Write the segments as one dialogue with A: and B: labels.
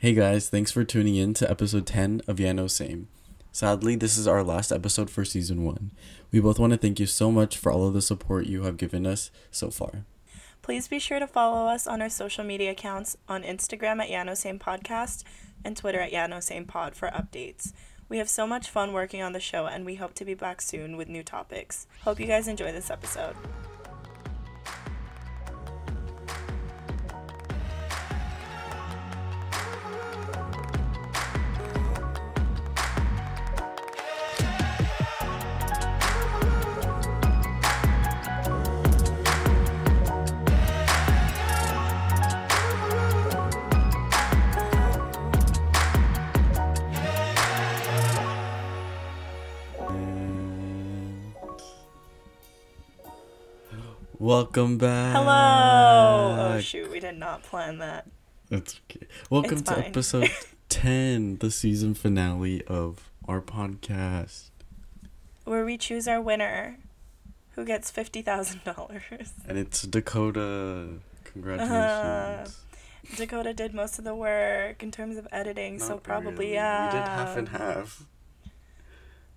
A: Hey guys, thanks for tuning in to episode 10 of Yeah No Same. Sadly, this is our last episode for season 1. We both want to thank you so much for all of the support you have given us so far.
B: Please be sure to follow us on our social media accounts on Instagram at Yeah No Same Podcast and Twitter at Yeah No Same Pod for updates. We have so much fun working on the show and we hope to be back soon with new topics. Hope you guys enjoy this episode.
A: Welcome back.
B: Hello! Oh shoot, we did not plan that.
A: That's okay. Welcome
B: It's
A: to
B: fine.
A: episode 10, the season finale of our podcast.
B: Where we choose our winner who gets $50,000.
A: And it's Dakota. Congratulations.
B: Uh, Dakota did most of the work in terms of editing, so probably
A: really.
B: yeah.
A: We did half and um, half.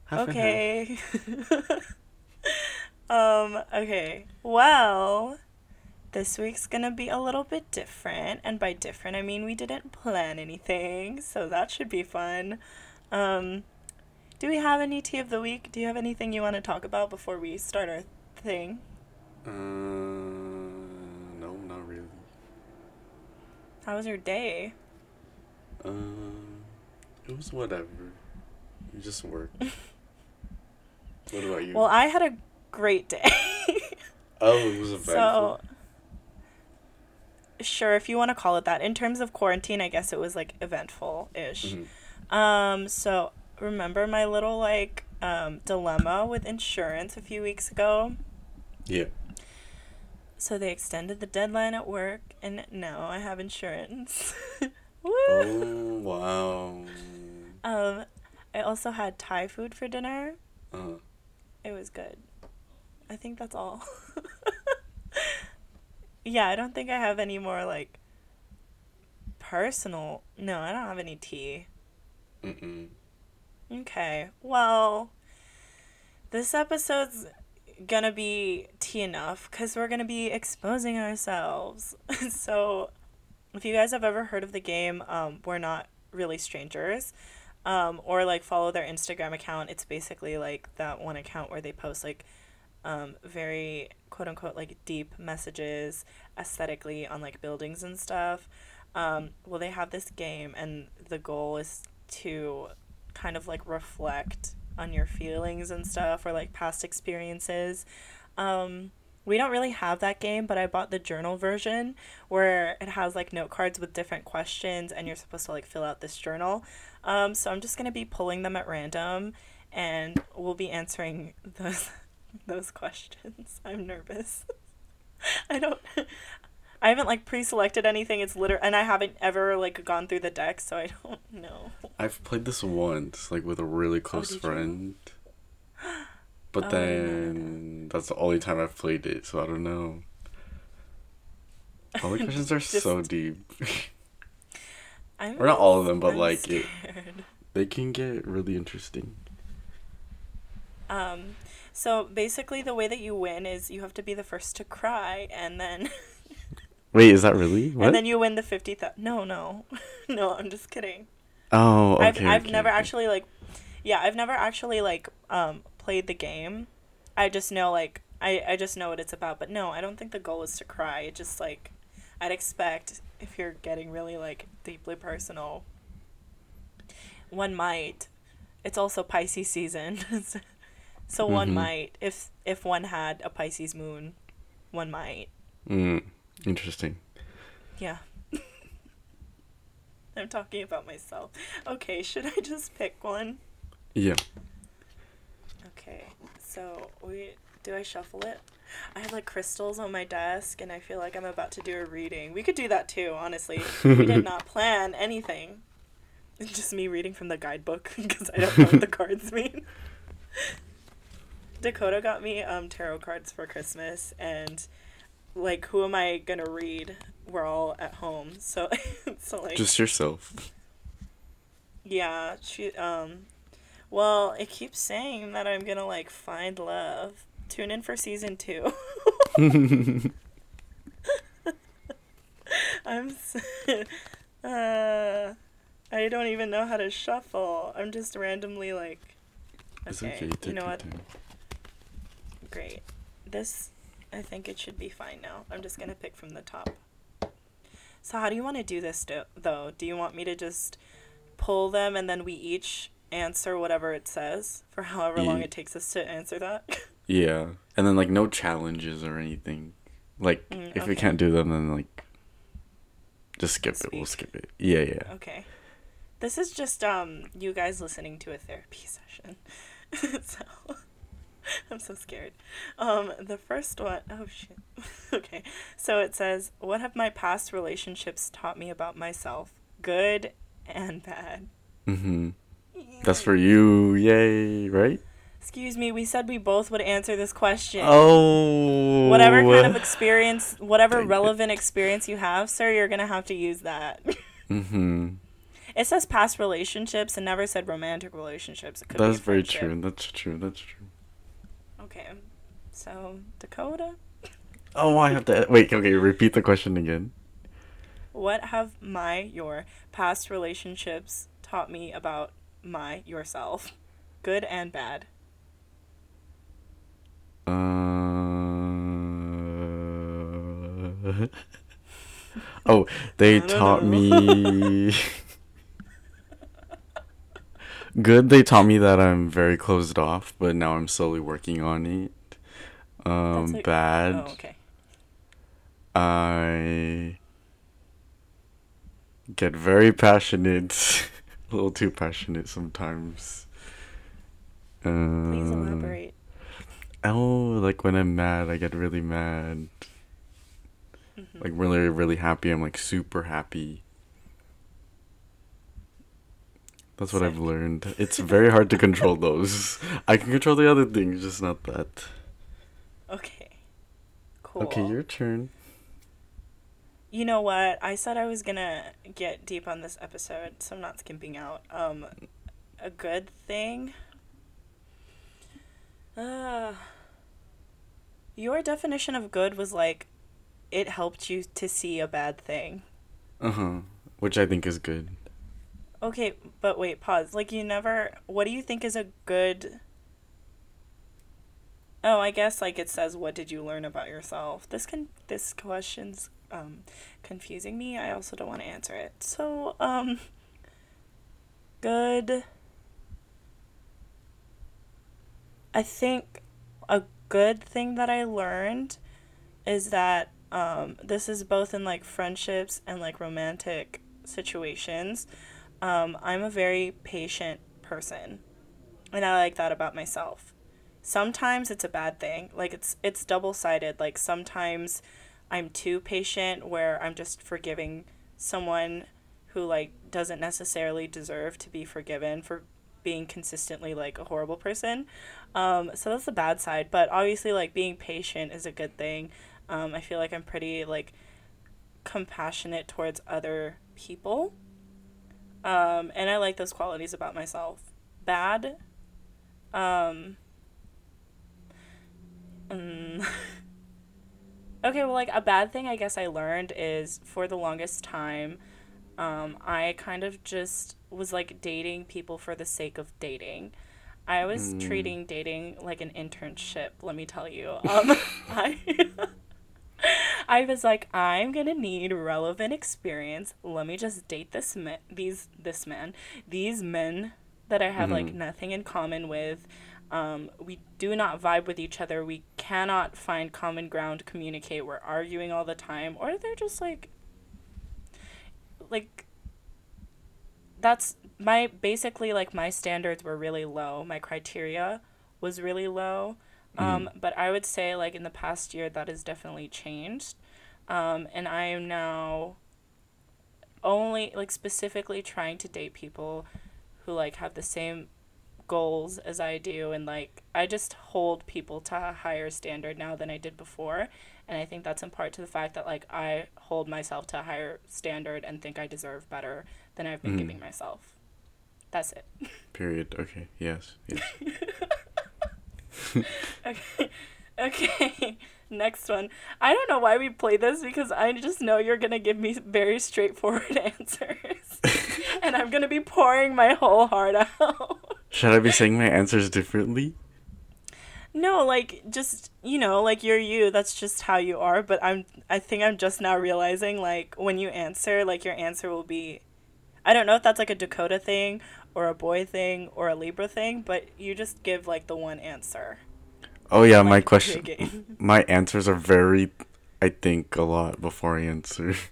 A: Half and half.
B: okay. um, okay. Well, this week's gonna be a little bit different, and by different I mean we didn't plan anything, so that should be fun. Um, do we have any tea of the week? Do you have anything you want to talk about before we start our thing?
A: Uh, no, not really.
B: How was your day?
A: Um, it was whatever. You just work. what about you?
B: Well, I had a great day.
A: oh, it was eventful.
B: So, sure, if you want to call it that. In terms of quarantine, I guess it was like eventful ish.
A: Mhm.
B: Um, so remember my little like um, dilemma with insurance a few weeks ago?
A: Yeah.
B: So they extended the deadline at work, and now I have insurance. Woo!
A: Oh wow.
B: Um, I also had Thai food for dinner.
A: Uh-huh.
B: It was good. I think that's all. yeah, I don't think I have any more like personal. No, I don't have any tea.
A: mm-mm.
B: Okay. Well, this episode's gonna be tea enough because we're gonna be exposing ourselves. so, if you guys have ever heard of the game, um, we're not really strangers. Um, or like follow their Instagram account. It's basically like that one account where they post like um, very quote unquote like deep messages aesthetically on like buildings and stuff. Um, well, they have this game, and the goal is to kind of like reflect on your feelings and stuff or like past experiences. Um, we don't really have that game, but I bought the journal version where it has like note cards with different questions and you're supposed to like fill out this journal. Um, so I'm just gonna be pulling them at random and we'll be answering those those questions. I'm nervous. I don't I haven't like pre-selected anything. It's literally and I haven't ever like gone through the deck, so I don't know.
A: I've played this once, like with a really close
B: did you?
A: friend. But
B: Oh, I didn't know
A: then that's the only time I've played it, so I don't know. All the questions are so deep.
B: I'm
A: Or not all of them, but,
B: I'm
A: like, it- they can get really interesting.
B: Um, so basically, the way that you win is you have to be the first to cry, and then
A: Wait, is that really? What?
B: and then you win the fifty thousand. No, no, no. I'm just kidding.
A: oh, okay.
B: I've I've
A: okay,
B: never
A: okay.
B: actually like, yeah, I've never actually like um played the game. I just know like I I just know what it's about. But no, I don't think the goal is to cry. It just like I'd expect if you're getting really like deeply personal, one might. It's also Pisces season, so one
A: Mhm.
B: might if if one had a Pisces moon, one might.
A: Mm, interesting.
B: Yeah. I'm talking about myself. Okay, should I just pick one?
A: Yeah.
B: Okay, so we do I shuffle it? I have like crystals on my desk, and I feel like I'm about to do a reading. We could do that too, honestly. we did not plan anything. It's just me reading from the guidebook because I don't know what the cards mean. Dakota got me um tarot cards for Christmas, and like, who am I gonna read? we're all at home. So so like
A: Just yourself.
B: yeah, she um well, it keeps saying that I'm to like find love. Tune in for season 2. I'm uh I don't even know how to shuffle. I'm just randomly like Okay,
A: okay.
B: you know what?
A: time.
B: Great. This, I think it should be fine now. I'm just gonna pick from the top. So how do you want to do this, do- though? Do you want me to just pull them and then we each answer whatever it says for however long it takes us to answer that?
A: Yeah, and then like no challenges or anything. Like
B: Mm,
A: if we can't do them, then like just skip it. We'll skip it. Yeah, yeah.
B: okay. This is just um you guys listening to a therapy session. so I'm so scared. Um the first one oh shit. okay. So it says, "What have my past relationships taught me about myself, good and bad?"
A: Mm hmm. That's for you. Yay! Right?
B: Excuse me, we said we both would answer this question.
A: Oh.
B: Whatever kind of experience, whatever
A: Dang it.
B: relevant experience you have, sir, you're going to have to use that.
A: mm hmm.
B: It says past relationships and never said romantic relationships.
A: That's very true. That's true. That's true.
B: Okay. So, Dakota,
A: Oh, I have to wait. Okay, repeat the question again.
B: what have my your past relationships taught me about my yourself? Good and bad.
A: Uh... oh, they taught
B: know.
A: me. Good. They taught me that I'm very closed off, but now I'm slowly working on it. Um, bad.
B: Oh, okay.
A: I get very passionate, a little too passionate sometimes.
B: Please
A: Uh,
B: elaborate.
A: Oh, like when I'm mad, I get really mad.
B: Mhm.
A: Like really, really happy. I'm like super happy. That's what I've learned. It's very hard to control those. I can control the other things, just not that.
B: Okay. Cool.
A: Okay, your turn.
B: You know what? I said I was gonna get deep on this episode, so I'm not skimping out. Um, a good thing. Uh, your definition of good was like, it helped you to see a bad thing.
A: Uh huh. Which I think is good.
B: Okay, but wait, pause. Like, you never. What do you think is a good. Oh, I guess like it says, "What did you learn about yourself?" This can this question's um confusing me. I also don't want to answer it. So um. Good. I think a good thing that I learned is that um this is both in like friendships and like romantic situations. Um, I'm a very patient person, and I like that about myself. Sometimes it's a bad thing. Like it's it's double sided. Like sometimes I'm too patient, where I'm just forgiving someone who like doesn't necessarily deserve to be forgiven for being consistently like a horrible person. Um, so that's the bad side. But obviously, like being patient is a good thing. Um, I feel like I'm pretty like compassionate towards other people. Um, and I like those qualities about myself. Bad. Um, mm, okay, well, like a bad thing I guess I learned is for the longest time, um, I kind of just was like dating people for the sake of dating. I was
A: Mm.
B: treating dating like an internship, let me tell you. Um, I. I was like, I'm gonna need relevant experience. Let me just date this man, these this man, these men that I have like
A: Mhm.
B: nothing in common with. Um, we do not vibe with each other. We cannot find common ground, communicate. We're arguing all the time, or they're just like, like. That's my basically like my standards were really low. My criteria was really low. Um, but I would say like in the past year that has definitely changed. Um, and I am now only like specifically trying to date people who like have the same goals as I do and like I just hold people to a higher standard now than I did before And I think that's in part to the fact that like I hold myself to a higher standard and think I deserve better than I've been
A: Mm.
B: giving myself. That's it.
A: Period. Okay. Yes. Yes.
B: Okay. Okay. Next one. I don't know why we play this because I just know you're going to give me very straightforward answers. and I'm going to be pouring my whole heart out.
A: Should I be saying my answers differently?
B: No, like just you know, like you're you. That's just how you are. But I'm. I think I'm just now realizing, like when you answer, like your answer will be. I don't know if that's like a Dakota thing or a boy thing or a Libra thing, but you just give like the one answer.
A: Oh yeah, my question. My answers are very. I think a lot before I answer.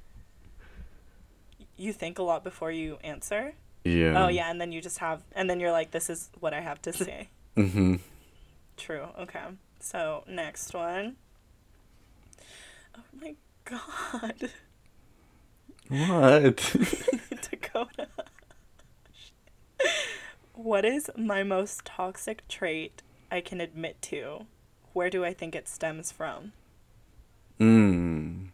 B: You think a lot before you answer.
A: Yeah.
B: Oh yeah, and then you just have, and then you're like, this is what I have to say.
A: Mm-hmm.
B: True. Okay. So next one. Oh my god,
A: What?
B: Dakota. what is my most toxic trait I can admit to? Where do I think it stems from?
A: mm.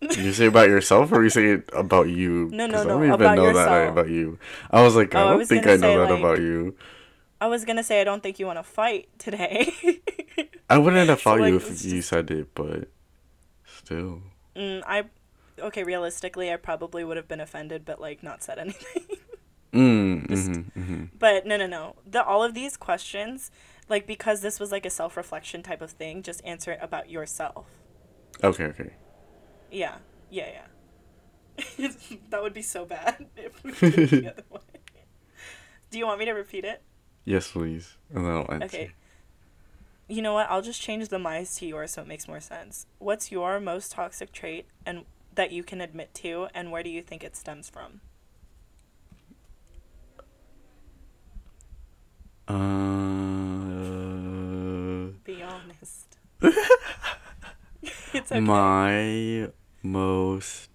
A: You say about yourself, or you say it about you?
B: No, no, no,
A: I don't even know that
B: yourself.
A: about you. I was like,
B: Oh,
A: I
B: I
A: don't
B: was
A: think I know that
B: like-
A: about you.
B: I was gonna say I don't think you want to fight today.
A: I wouldn't have
B: So,
A: fought you if
B: it's
A: you said it, but still.
B: mm, I, okay, realistically, I probably would have been offended, but like not said anything.
A: Mm,
B: Just-
A: mm-hmm, mm-hmm.
B: But no, no, no. The all of these questions, like because this was like a self reflection type of thing, just answer it about yourself.
A: Okay, okay.
B: Yeah, yeah, yeah. that would be so bad if we did it the other way. Do you want me to repeat it?
A: Yes, please. And then I'll answer.
B: Okay. You know what? I'll just change the my's to yours so it makes more sense. What's your most toxic trait and that you can admit to, and where do you think it stems from? Honest. it's okay.
A: my most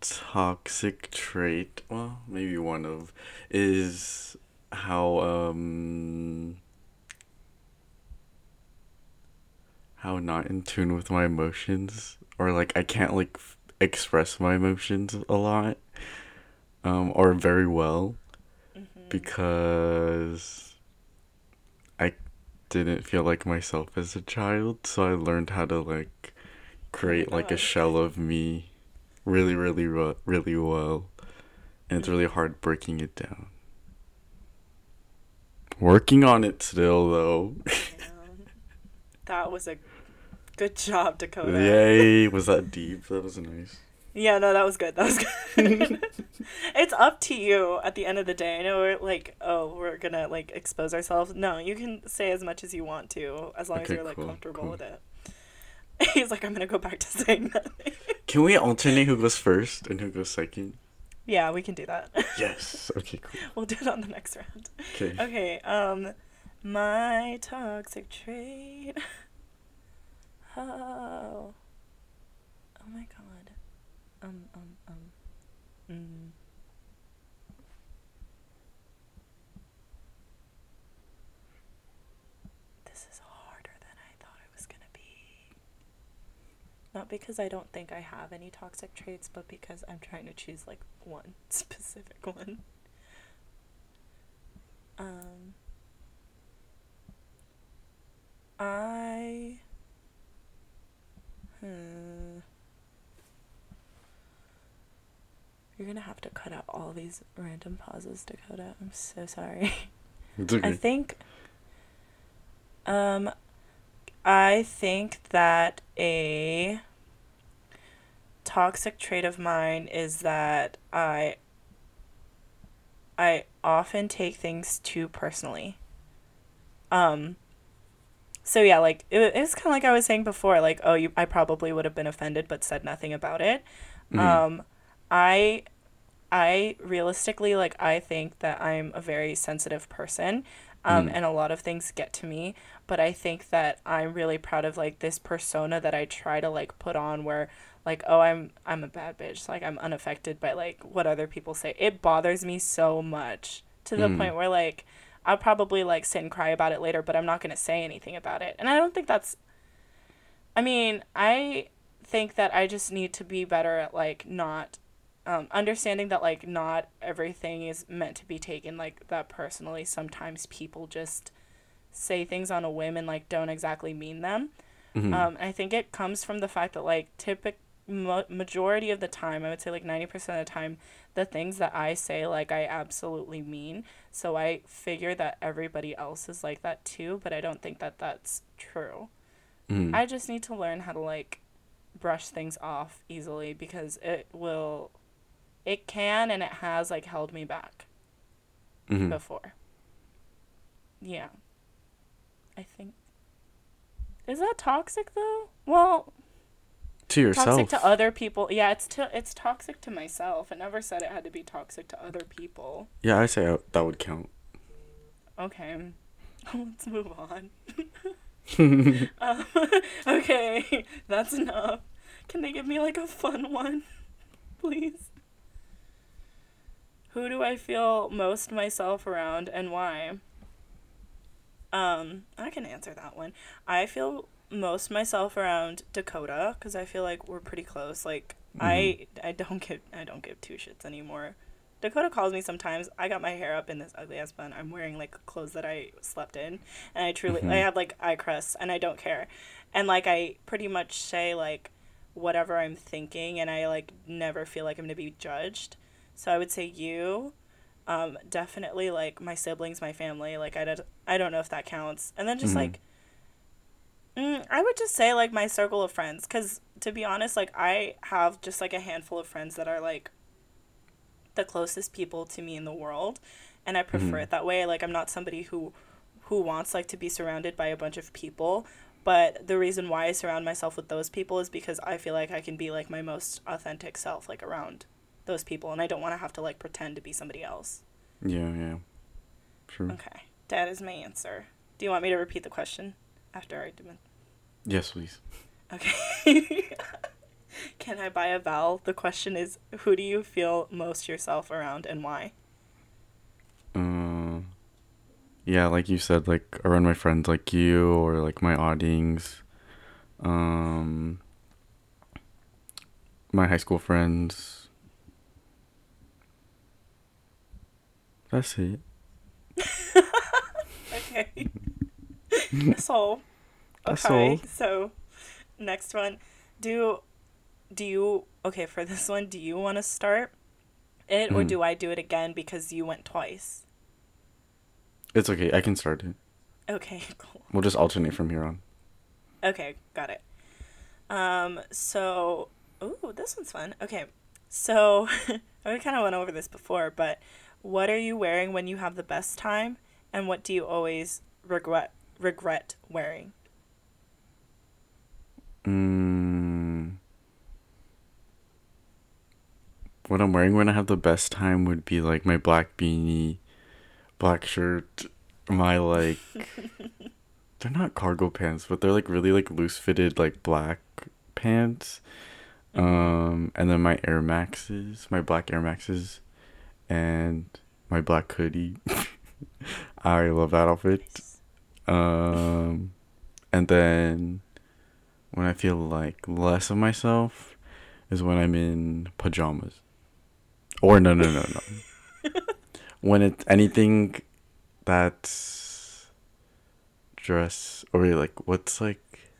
A: toxic trait, well, maybe one of, is how um how not in tune with my emotions or like I can't like f- express my emotions a lot um or very well
B: Mhm.
A: because I didn't feel like myself as a child, so I learned how to like create like a shell of me really really really well. And it's really hard breaking it down. Working on it still though.
B: That was a good job, Dakota.
A: Yay, was that deep? That was nice.
B: Yeah, no, that was good. That was good. it's up to you at the end of the day. I know we're like, oh, we're gonna like expose ourselves. No, you can say as much as you want to, as long as you're like
A: cool,
B: comfortable
A: cool.
B: with it. He's like, I'm gonna go back to saying nothing.
A: Can we alternate who goes first and who goes second?
B: yeah, we can do that.
A: Yes. Okay, cool.
B: we'll do it on the next round.
A: Okay.
B: Okay, um, my toxic trait. Oh. Oh my god. Um, um, um. Mm. This is harder than I thought it was gonna be. Not because I don't think I have any toxic traits, but because I'm trying to choose like one specific one. Um, I. Hmm. You're gonna have to cut out all these random pauses, Dakota. I'm so sorry.
A: It's
B: I think. Um, I think that a toxic trait of mine is that I. I often take things too personally. Um. So yeah, like it, it was kind of like I was saying before, like oh, you I probably would have been offended but said nothing about it.
A: Mhm.
B: Um, I, I realistically like I think that I'm a very sensitive person, um,
A: Mm.
B: and a lot of things get to me. But I think that I'm really proud of like this persona that I try to like put on where like oh I'm I'm a bad bitch like I'm unaffected by like what other people say. It bothers me so much to the
A: Mm.
B: point where like I'll probably like sit and cry about it later, but I'm not gonna say anything about it. And I don't think that's I mean, I think that I just need to be better at like not um, understanding that like not everything is meant to be taken like that personally. Sometimes people just say things on a whim and like don't exactly mean them.
A: Mhm.
B: Um, I think it comes from the fact that like typical majority of the time, I would say like ninety percent of the time, the things that I say like I absolutely mean. So I figure that everybody else is like that too, but I don't think that that's true.
A: Mhm.
B: I just need to learn how to like brush things off easily because it will it can and it has like held me back
A: Mhm.
B: before. Yeah. I think Is that toxic though? Well,
A: to yourself.
B: toxic to other people. Yeah, it's to it's toxic to myself. It never said it had to be toxic to other people.
A: yeah, I say uh, that would count.
B: Okay. Let's move on. um, okay, that's enough. Can they give me like a fun one, please? Who do I feel most myself around and why? Um, I can answer that one. I feel most myself around Dakota because I feel like we're pretty close. Like I, I don't give, I don't give two shits anymore. Dakota calls me sometimes. I got my hair up in this ugly ass bun. I'm wearing like clothes that I slept in, and I truly, I have like eye crusts, and I don't care, and like I pretty much say like whatever I'm thinking, and I like never feel like I'm gonna be judged. So I would say you, um, definitely like my siblings, my family. Like I did, I don't know if that counts, and then just
A: Mhm.
B: like. Mm, I would just say like my circle of friends, because to be honest, like I have just like a handful of friends that are like the closest people to me in the world and I prefer
A: Mhm.
B: it that way. Like I'm not somebody who who wants like to be surrounded by a bunch of people, but the reason why I surround myself with those people is because I feel like I can be like my most authentic self like around those people and I don't want to have to like pretend to be somebody else.
A: yeah, yeah. True.
B: Okay. That is my answer. Do you want me to repeat the question after I do it?
A: Yes, please.
B: Okay. Can I buy a vowel? The question is who do you feel most yourself around and why?
A: Uh, yeah, like you said, like around my friends like you or like my audience, um, my high school friends. That's it.
B: Okay. That's all.
A: That's
B: okay.
A: all.
B: So, next one. Do do you okay for this one? Do you want to start it or
A: Mhm.
B: do I do it again because you went twice?
A: It's okay. I can start it.
B: Okay, cool.
A: We'll just alternate from here on.
B: Okay, got it. Um, so, ooh, this one's fun. Okay, so I kind of went over this before, but what are you wearing when you have the best time, and what do you always regret regret wearing?
A: Mm. What I'm wearing when I have the best time would be like my black beanie, black shirt, my like they're not cargo pants, but they're like really like loose fitted like black pants. Um and then my Air Maxes, my black Air Maxes and my black hoodie. I love that outfit. Um, and then when I feel like less of myself is when I'm in pajamas. Or no, no, no, no. when it's anything that's dress or like what's like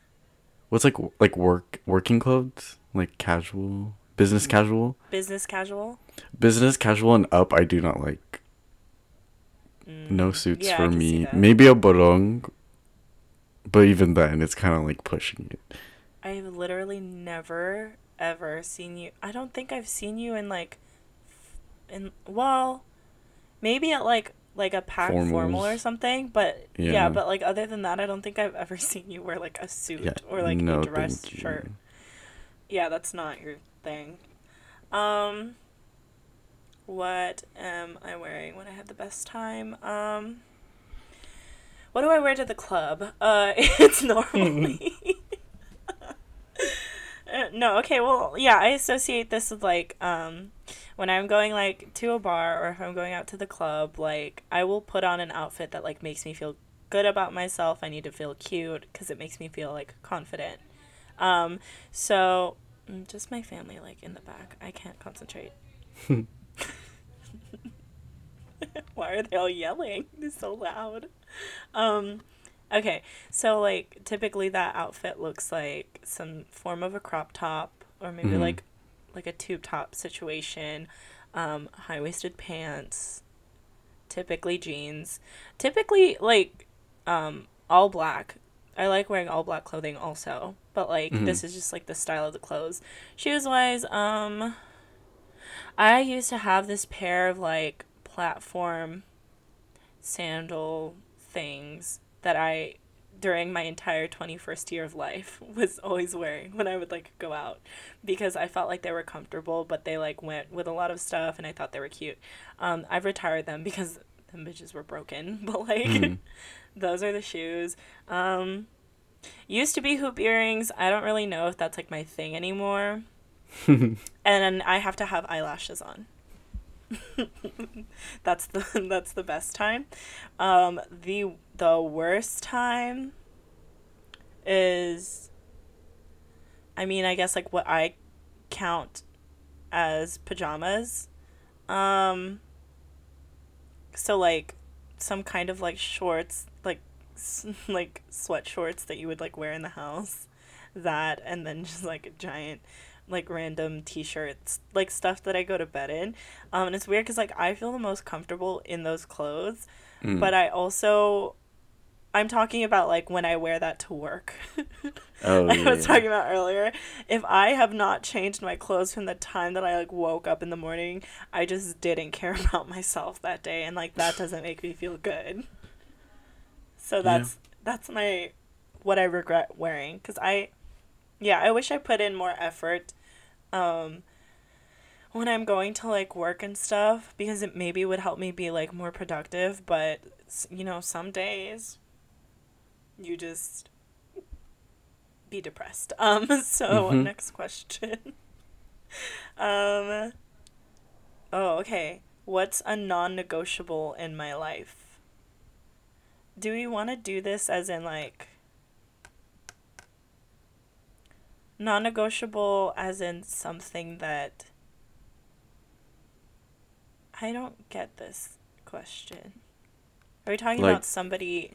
A: what's like like work working clothes like casual business casual
B: Business casual.
A: business casual and up I do not like no
B: Mm,
A: suits
B: yeah,
A: for me. Maybe a barong, but even then, it's kind of like pushing it.
B: I have literally never ever seen you. I don't think I've seen you in like, in well, maybe at like like a pack formal or something. But yeah.
A: Yeah.
B: but like other than that, I don't think I've ever seen you wear like a suit
A: Yeah,
B: or like
A: no,
B: a dress shirt. Yeah, that's not your thing. Um, what am I wearing when I have the best time? Um, what do I wear to the club? Uh, it's normally. Uh, no, okay, well, yeah, I associate this with like um when I'm going like to a bar or if I'm going out to the club, like I will put on an outfit that like makes me feel good about myself. I need to feel cute cuz it makes me feel like confident. Um, so just my family like in the back. I can't concentrate. Why are they all yelling? It's so loud. Um, okay, so like typically that outfit looks like some form of a crop top or maybe
A: Mhm.
B: like like a tube top situation, um, high waisted pants, typically jeans, typically like um, all black. I like wearing all black clothing also, but like
A: Mhm.
B: this is just like the style of the clothes. Shoes wise, um, I used to have this pair of like platform sandal things that I during my entire 21st year of life was always wearing when I would like go out because I felt like they were comfortable but they like went with a lot of stuff and I thought they were cute. Um I've retired them because the bitches were broken, but like
A: Mhm.
B: Those are the shoes. Um used to be hoop earrings. I don't really know if that's like my thing anymore. and I have to have eyelashes on. that's the that's the best time. Um, the the worst time is, I mean, I guess like what I count as pajamas. Um, so like some kind of like shorts, like s- like sweat shorts that you would like wear in the house, that and then just like a giant like random t-shirts like stuff that i go to bed in um and it's weird because like i feel the most comfortable in those clothes
A: Mm.
B: but i also i'm talking about like when i wear that to work.
A: Oh,
B: i
A: yeah,
B: was talking about earlier if i have not changed my clothes from the time that i like woke up in the morning i just didn't care about myself that day and like that doesn't make me feel good. So that's that's my what i regret wearing because i yeah i wish i put in more effort um when i'm going to like work and stuff because it maybe would help me be like more productive but you know some days you just be depressed um so
A: Mhm.
B: next question um oh okay what's a non-negotiable in my life do we want to do this as in like non-negotiable as in something that I don't get this question. Are we talking
A: Like-
B: about somebody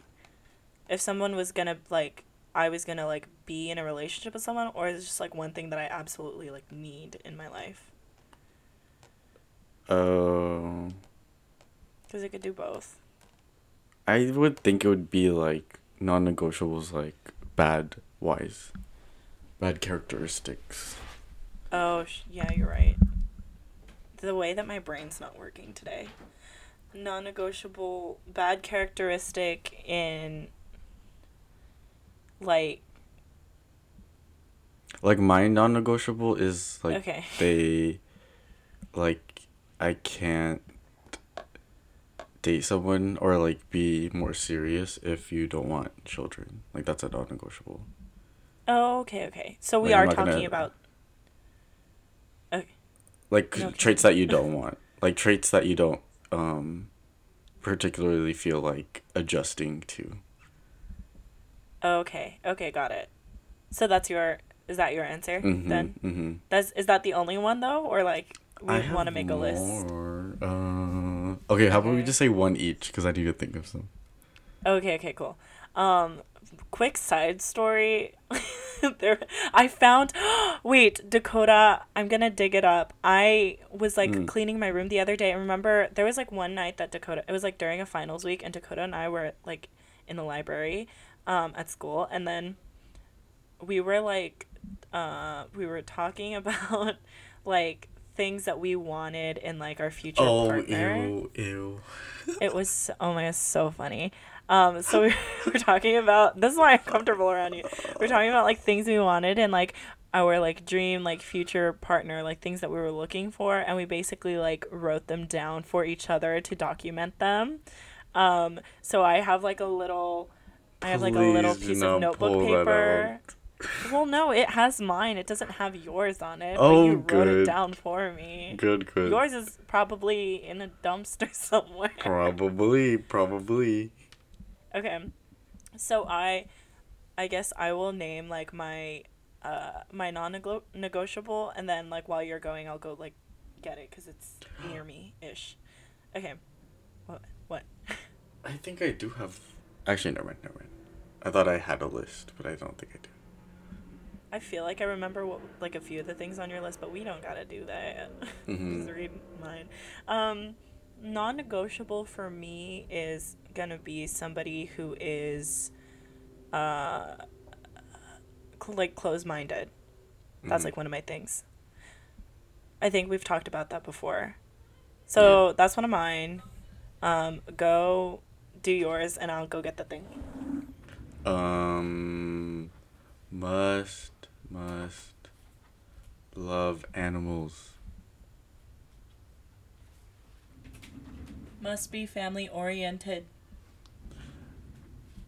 B: if someone was to like I was to like be in a relationship with someone or is it just like one thing that I absolutely like need in my life? Um.
A: Oh,
B: Cuz it could do both.
A: I would think it would be like non-negotiables, like bad wise, bad characteristics.
B: Oh, sh- yeah, you're right. The way that my brain's not working today. Non negotiable, bad characteristic in. Like,
A: Like my non-negotiable is like
B: okay.
A: they, like I can't date someone or like be more serious if you don't want children. Like that's a non-negotiable.
B: Oh, okay, okay. So we
A: Like,
B: are talking
A: gonna-
B: about. Okay.
A: like
B: Okay.
A: traits that you don't want like traits that you don't um particularly feel like adjusting to
B: Okay, okay, got it. So that's your. Is that your answer
A: mm-hmm,
B: then?
A: mm-hmm.
B: That's is that the only one though, or like we want to make a list?
A: more. uh okay how about we just say one each because i need to think of some
B: Okay, okay, cool. Um, quick side story. there, I found. Wait, Dakota. I'm gonna dig it up. I was like
A: Mm.
B: cleaning my room the other day. and remember there was like one night that Dakota. It was like during a finals week, and Dakota and I were like in the library, um, at school, and then we were like, uh, we were talking about like things that we wanted in like our future partner.
A: Oh, ew ew.
B: It was oh my god so funny. Um so we were talking about this is why i'm comfortable around you. We're talking about like things we wanted and like our like dream like future partner like things that we were looking for and we basically like wrote them down for each other to document them. Um so i have like a little i have like a little piece of notebook paper well no it has mine it doesn't have yours on it but
A: Oh,
B: you wrote it down for me
A: good good
B: yours is probably in a dumpster somewhere
A: probably probably
B: Okay. So I I guess I will name like my uh, my non-negotiable, and then like while you're going, I'll go like get it because it's near me ish. Okay. What? What?
A: I think I do have. Actually, never mind. Never mind. I thought I had a list, but I don't think I do.
B: I feel like I remember what like a few of the things on your list, but we don't gotta do that.
A: Mhm.
B: Just read mine. Um, non-negotiable for me is gonna be somebody who is, uh, cl- like close-minded. That's
A: Mhm.
B: like one of my things. I think we've talked about that before. So that's one of mine. Um, go do yours, and I'll go get the thing.
A: Um, must must love animals.
B: Must be family oriented.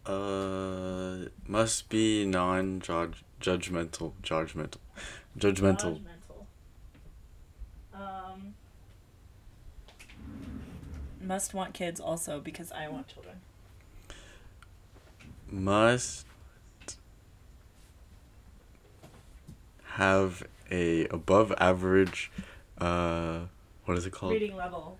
A: Uh, must be non judgmental, judgmental, judgmental.
B: Um, must want kids also because I want children.
A: Must have a above average, uh, what is it called?
B: Reading level.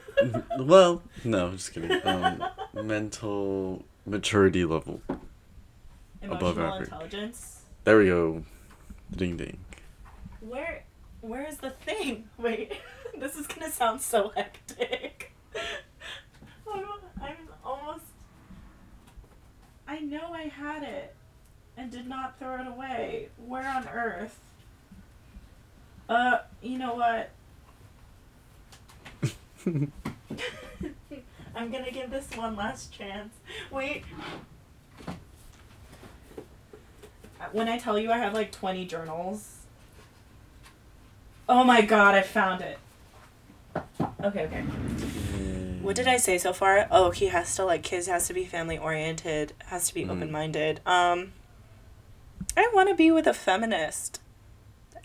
A: well, no, just kidding. Um, mental maturity level. above
B: Emotional
A: average.
B: intelligence.
A: There we go. Ding ding.
B: Where, where is the thing? Wait, this is gonna sound so hectic. I'm, I'm almost. I know I had it, and did not throw it away. Where on earth? Uh, you know what? I'm gonna give this one last chance. Wait. When I tell you I have like 20 journals. Oh my god, I found it. Okay, okay. What did I say so far? Oh, he has to like kids has to be family oriented, has to be
A: Mhm.
B: open minded. Um I want to be with a feminist.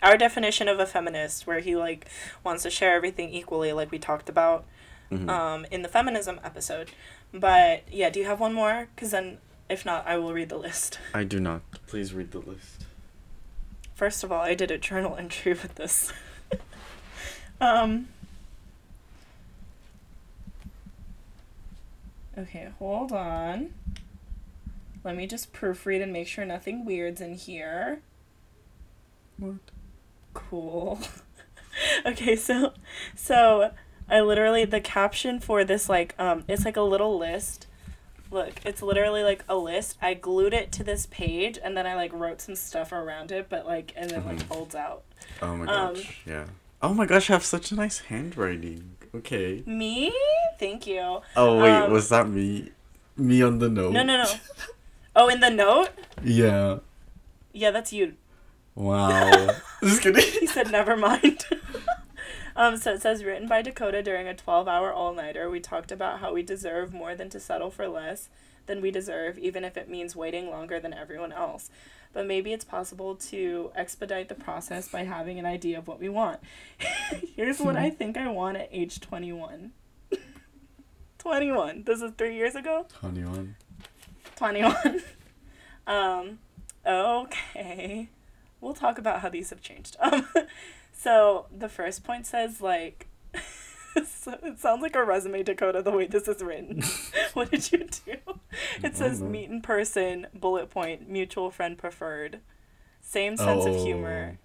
B: Our definition of a feminist where he like wants to share everything equally like we talked about
A: Mhm.
B: um in the feminism episode. But yeah, do you have one more? Cuz then if not, I will read the list.
A: I do not. Please read the list.
B: First of all, I did a journal entry with this. um. Okay, hold on. Let me just proofread and make sure nothing weird's in here.
A: What?
B: Cool. okay, so so I literally the caption for this like um it's like a little list. Look, it's literally like a list. I glued it to this page and then I like wrote some stuff around it, but like and then like
A: Mhm.
B: folds out.
A: Oh my
B: Um,
A: gosh. yeah. Oh my gosh, I have such a nice handwriting. Okay.
B: Me? Thank you.
A: Oh wait,
B: Um,
A: was that me? Me on the note?
B: No, no, no. Oh, in the note?
A: Yeah.
B: Yeah, that's you.
A: Wow. Just
B: He said, never mind. um, so it says, written by Dakota during a 12 hour all nighter. We talked about how we deserve more than to settle for less than we deserve, even if it means waiting longer than everyone else. But maybe it's possible to expedite the process by having an idea of what we want. Here's what I think I want at age 21. 21. This is three years ago?
A: 21.
B: 21. um, okay. We'll talk about how these have changed. Um, so the first point says, like, so it sounds like a resume, Dakota, the way this is written. what did you do? It says
A: know.
B: meet in person, bullet point, mutual friend preferred. Same sense of humor.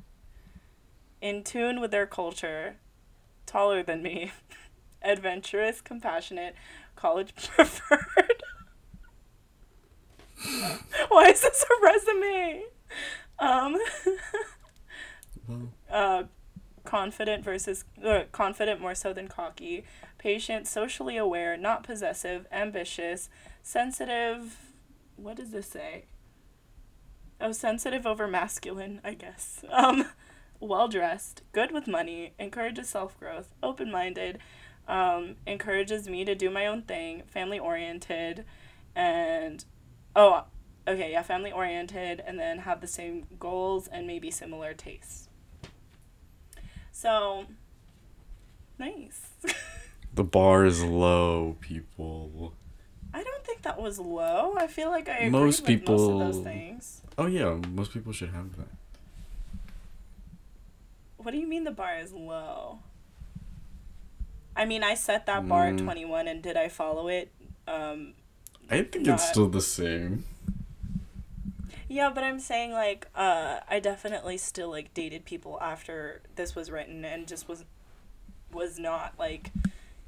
B: In tune with their culture. Taller than me. Adventurous, compassionate, college preferred. Why is this a resume? Um,
A: Well,
B: uh, confident versus uh, confident more so than cocky, patient, socially aware, not possessive, ambitious, sensitive. What does this say? Oh, sensitive over masculine, I guess. Um, well dressed, good with money, encourages self growth, open minded, um, encourages me to do my own thing, family oriented, and oh, okay, yeah, family oriented, and then have the same goals and maybe similar tastes. So, nice.
A: the bar is low, people.
B: I don't think that was low. I feel like I agree
A: Most
B: with most of those
A: people-
B: things.
A: Oh yeah, most people should have that.
B: What do you mean the bar is low? I mean, I set that bar at
A: Mm.
B: 21 and did I follow it? Um,
A: I think
B: Not-
A: it's still the same.
B: Yeah, but I'm saying like uh I definitely still like dated people after this was written and just was was not like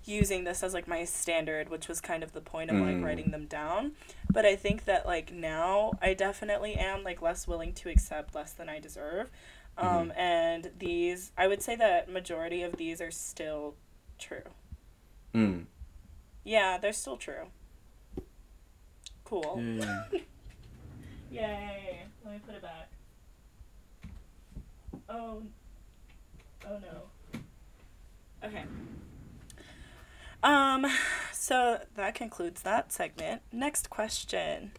B: using this as like my standard, which was kind of the point of like
A: Mm.
B: writing them down. But I think that like now I definitely am like less willing to accept less than I deserve. Um and these I would say that majority of these are still true.
A: Mm.
B: Yeah, they're still true. Cool.
A: Yeah.
B: Yay. Let me put it back. Oh. Oh no. Okay. Um so that concludes that segment. Next question.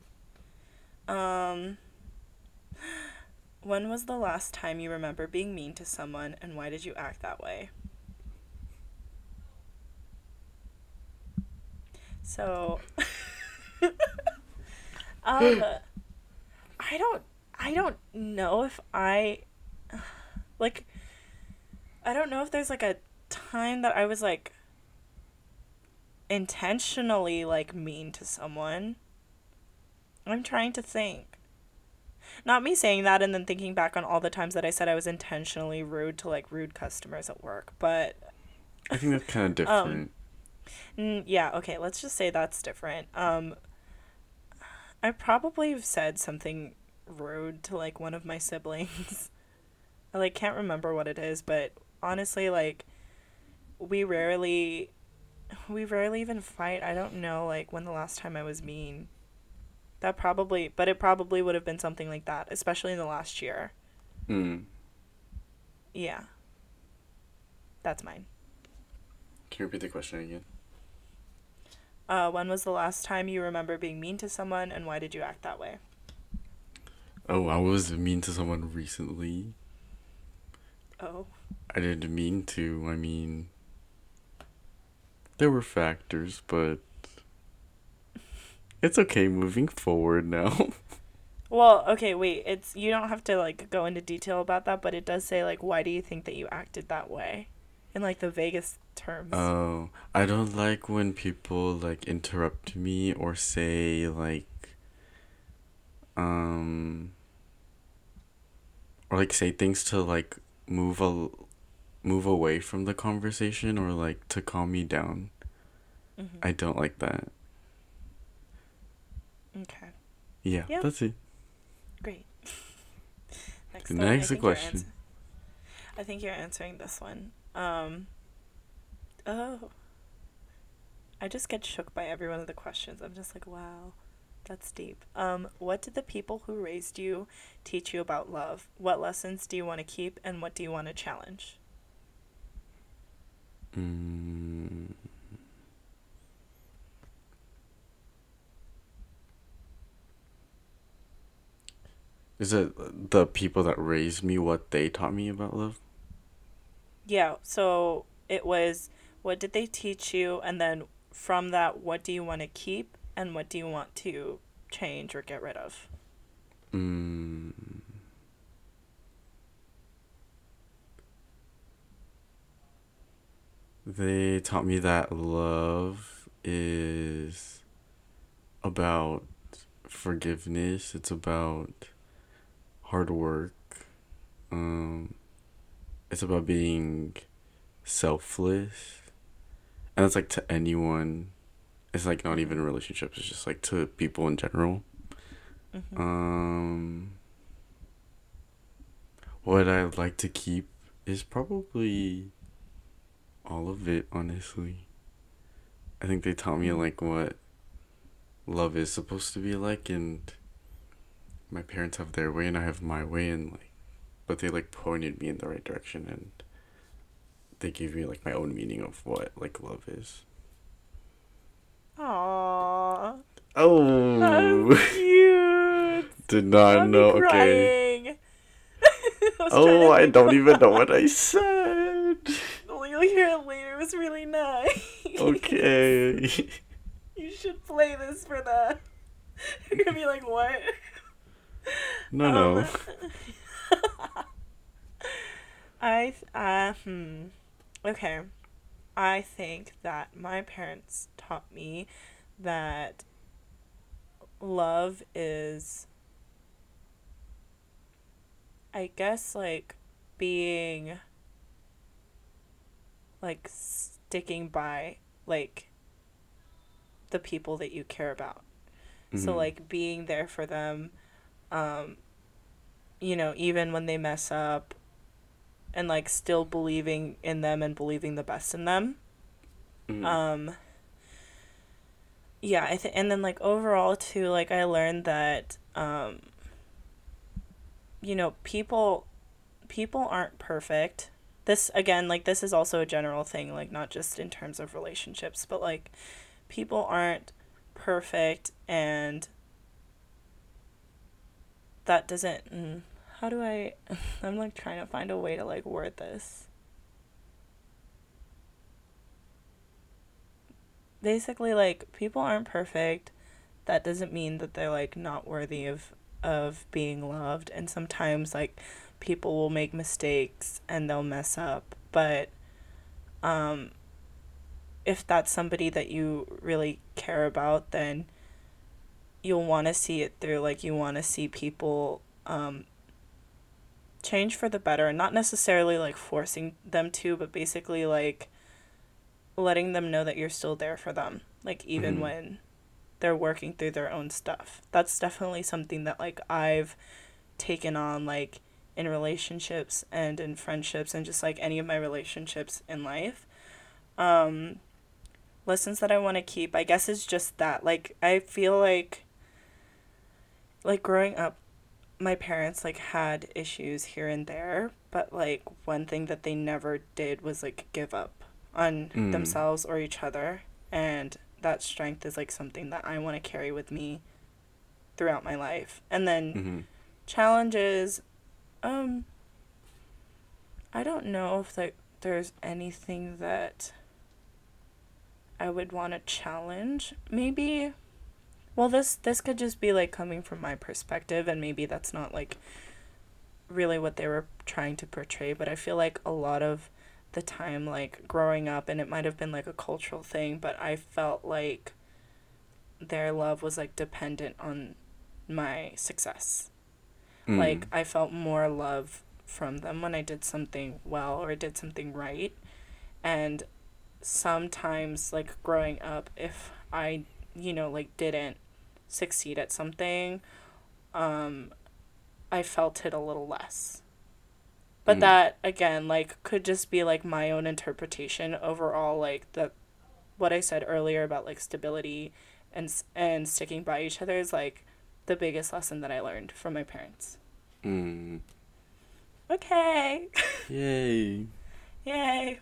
B: Um when was the last time you remember being mean to someone and why did you act that way? So um I don't I don't know if I like I don't know if there's like a time that I was like intentionally like mean to someone. I'm trying to think. Not me saying that and then thinking back on all the times that I said I was intentionally rude to like rude customers at work, but
A: I think that's kind of
B: Um,
A: different.
B: Mm, yeah, okay, let's just say that's different. Um I probably have said something rude to like one of my siblings. I like can't remember what it is, but honestly like we rarely we rarely even fight. I don't know like when the last time I was mean. That probably but it probably would have been something like that, especially in the last year.
A: Mm.
B: Yeah. That's mine.
A: Can you repeat the question again?
B: Uh when was the last time you remember being mean to someone and why did you act that way?
A: Oh, I was mean to someone recently.
B: Oh.
A: I didn't mean to. I mean, there were factors, but it's okay moving forward now.
B: Well, okay, wait. It's you don't have to like go into detail about that, but it does say like why do you think that you acted that way? In like the vaguest terms.
A: Oh, I don't like when people like interrupt me or say like um or like say things to like move a move away from the conversation or like to calm me down.
B: Mhm.
A: I don't like that.
B: Okay.
A: Yeah,
B: Yeah.
A: that's it.
B: Great. Next,
A: The
B: one, I
A: next question.
B: I think you're answering this one. Um Oh. I just get shook by every one of the questions. I'm just like, wow, that's deep. Um, what did the people who raised you teach you about love? What lessons do you want to keep and what do you want to challenge?
A: Mm. Is it the people that raised me what they taught me about love?
B: Yeah, so it was what did they teach you and then from that what do you want to keep and what do you want to change or get rid of?
A: Mm. They taught me that love is about forgiveness. It's about hard work. Um, it's about being selfless, and it's like to anyone. It's like not even relationships. It's just like to people in general.
B: Mhm.
A: Um, what I'd like to keep is probably all of it, honestly. I think they taught me like what love is supposed to be like, and my parents have their way and I have my way, and like, but they like pointed me in the right direction, and they gave me like my own meaning of what like love is.
B: Aww.
A: Oh,
B: That's cute.
A: did not
B: me
A: know. Okay.
B: I
A: Oh, I don't even know what I said.
B: You'll hear it later. It was really nice.
A: Okay.
B: You should play this for the. You're gonna be like, what?
A: No, no.
B: Um, I th- uh hmm. Okay. I think that my parents taught me that love is I guess like being like sticking by like the people that you care about. So
A: Mhm.
B: like being there for them um you know, even when they mess up and like still believing in them and believing the best in them.
A: Mhm.
B: Um yeah, I think and then like overall too like I learned that um you know, people people aren't perfect. This again, like this is also a general thing, like not just in terms of relationships, but like people aren't perfect and that doesn't mm, how do I I'm like trying to find a way to like word this. Basically like people aren't perfect. That doesn't mean that they're like not worthy of of being loved and sometimes like people will make mistakes and they'll mess up, but um if that's somebody that you really care about, then you'll want to see it through. Like, you want to see people um, change for the better, and not necessarily like forcing them to, but basically like letting them know that you're still there for them. Like, even
A: Mhm.
B: when they're working through their own stuff. That's definitely something that like I've taken on, like, in relationships and in friendships and just like any of my relationships in life. Um, lessons that I want to keep, I guess, is just that. Like, I feel like, like, growing up, my parents, like, had issues here and there, but, like, one thing that they never did was, like, give up on
A: Mm.
B: themselves or each other. And that strength is, like, something that I want to carry with me throughout my life. And then
A: Mhm.
B: challenges, um, I don't know if, like, there's anything that I would want to challenge. Maybe well this this could just be like coming from my perspective and maybe that's not like really what they were trying to portray, but I feel like a lot of the time like growing up and it might have been like a cultural thing, but I felt like their love was like dependent on my success.
A: Mm.
B: Like I felt more love from them when I did something well or did something right. And sometimes like growing up if I, you know, like didn't succeed at something, um I felt it a little less. But
A: Mm.
B: that again like could just be like my own interpretation overall like the what I said earlier about like stability and and sticking by each other is like the biggest lesson that I learned from my parents.
A: Mm.
B: Okay.
A: Yay.
B: Yay.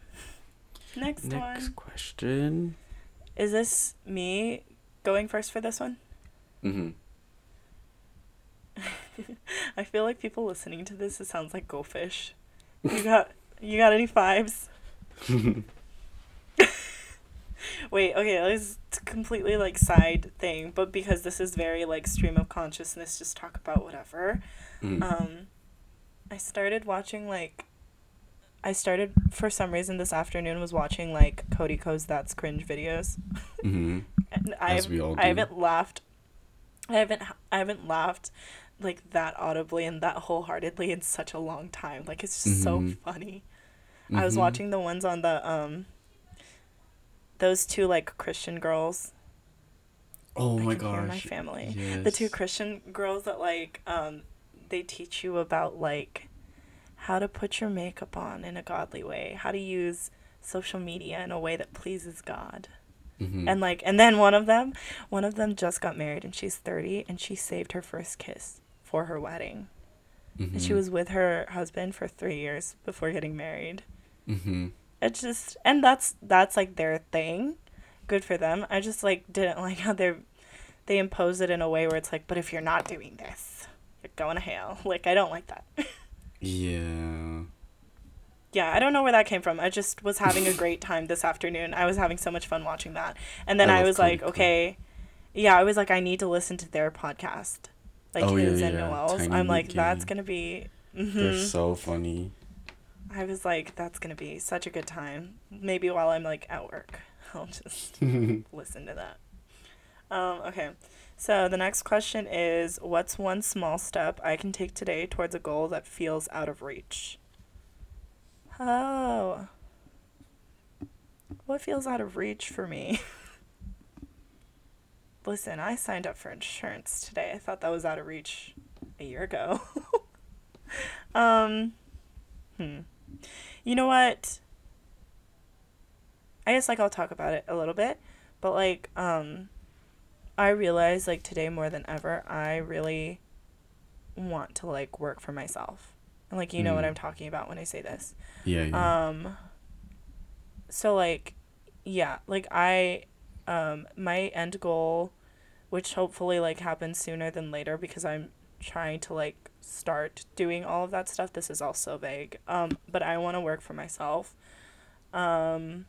B: Next,
A: Next
B: one.
A: question.
B: Is this me going first for this one?
A: Mm-hmm.
B: I feel like people listening to this it sounds like goldfish. You got you got any fives? Wait, okay, let's it's completely like side thing, but because this is very like stream of consciousness, just talk about whatever.
A: mm.
B: Um, I started watching like, I started for some reason this afternoon was watching like Cody Ko's That's Cringe videos,
A: mm-hmm.
B: and I've
A: we all
B: I haven't laughed, I haven't I haven't laughed like that audibly and that wholeheartedly in such a long time. Like it's just so
A: Mhm.
B: funny. I was
A: Mhm.
B: watching the ones on the um. Those two like Christian girls.
A: Oh
B: I
A: my
B: hear my family.
A: Yes.
B: the two Christian girls that like um they teach you about like how to put your makeup on in a godly way, how to use social media in a way that pleases God.
A: Mhm.
B: And like and then one of them, one of them just got married and she's 30 and she saved her first kiss for her wedding. And she
A: Mhm.
B: was with her husband for 3 years before getting married.
A: Mhm.
B: It's just and that's that's like their thing. Good for them. I just like didn't like how they they impose it in a way where it's like, but if you're not doing this, you're going to hell. Like I don't like that.
A: Yeah.
B: Yeah, I don't know where that came from. I just was having a great time this afternoon. I was having so much fun watching that. And then
A: I
B: was like,
A: Ko.
B: okay, yeah, I was like, I need to listen to their podcast, like
A: Oh, yeah,
B: and
A: yeah,
B: Noel's.
A: Tiny
B: I'm like, that's gonna be.
A: They're
B: mhm.
A: so funny.
B: I was like, that's gonna be such a good time. Maybe while I'm like at work, I'll just listen to that. Um, okay. So the next question is what's one small step I can take today towards a goal that feels out of reach? Oh. What feels out of reach for me? Listen, I signed up for insurance today. I thought that was out of reach a year ago. um hmm. You know what? I guess like I'll talk about it a little bit, but like um I realize like today more than ever, I really want to like work for myself. And like you know what
A: Mm.
B: I'm talking about when I say this.
A: Yeah, yeah.
B: Um so like yeah, like I um my end goal which hopefully like happens sooner than later because I'm trying to like start doing all of that stuff. This is also vague. Um but I want to work for myself. Um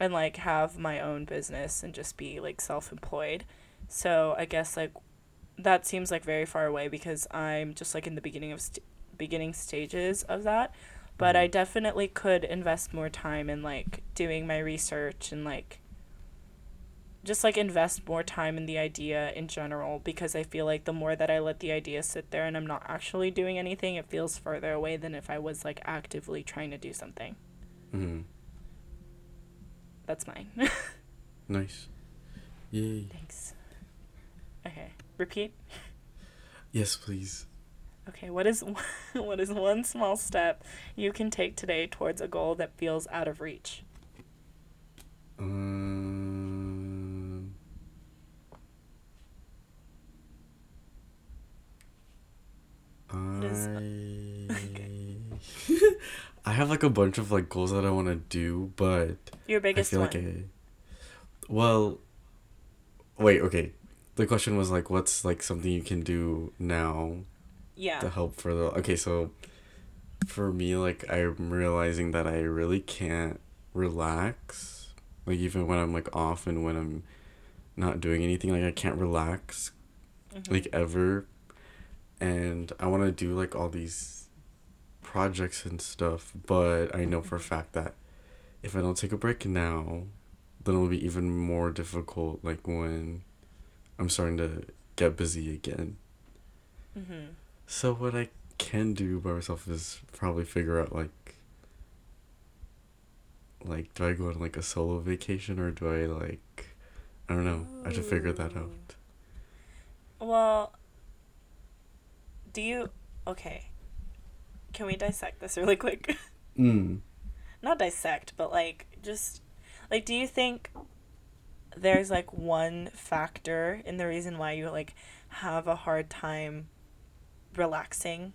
B: and like have my own business and just be like self-employed. So I guess like that seems like very far away because I'm just like in the beginning of st- beginning stages of that. But I definitely could invest more time in like doing my research and like just like invest more time in the idea in general because I feel like the more that I let the idea sit there and I'm not actually doing anything, it feels further away than if I was like actively trying to do something.
A: Mm-hmm.
B: That's mine.
A: Nice. Yay.
B: Thanks. Okay. Repeat.
A: Yes, please.
B: Okay, what is what is one small step you can take today towards a goal that feels out of reach?
A: Um.
B: is-
A: I I have like a bunch of like goals that I want to do, but
B: Your
A: I
B: biggest
A: feel
B: one.
A: like I. Well. Wait. Okay. The question was like, what's like something you can do now
B: yeah.
A: to help for the Okay, so for me, like I'm realizing that I really can't relax, like even when I'm like off and when I'm not doing anything, like I can't relax
B: Mhm.
A: like ever and i want to do like all these projects and stuff but i know for a fact that if i don't take a break now then it'll be even more difficult like when i'm starting to get busy again
B: Mhm.
A: So what i can do by myself is probably figure out like like do i go on like a solo vacation or do i like i don't know i have to figure that out
B: Well, do you okay? Can we dissect this really quick?
A: mm.
B: Not dissect, but like just like do you think there's like one factor in the reason why you like have a hard time relaxing?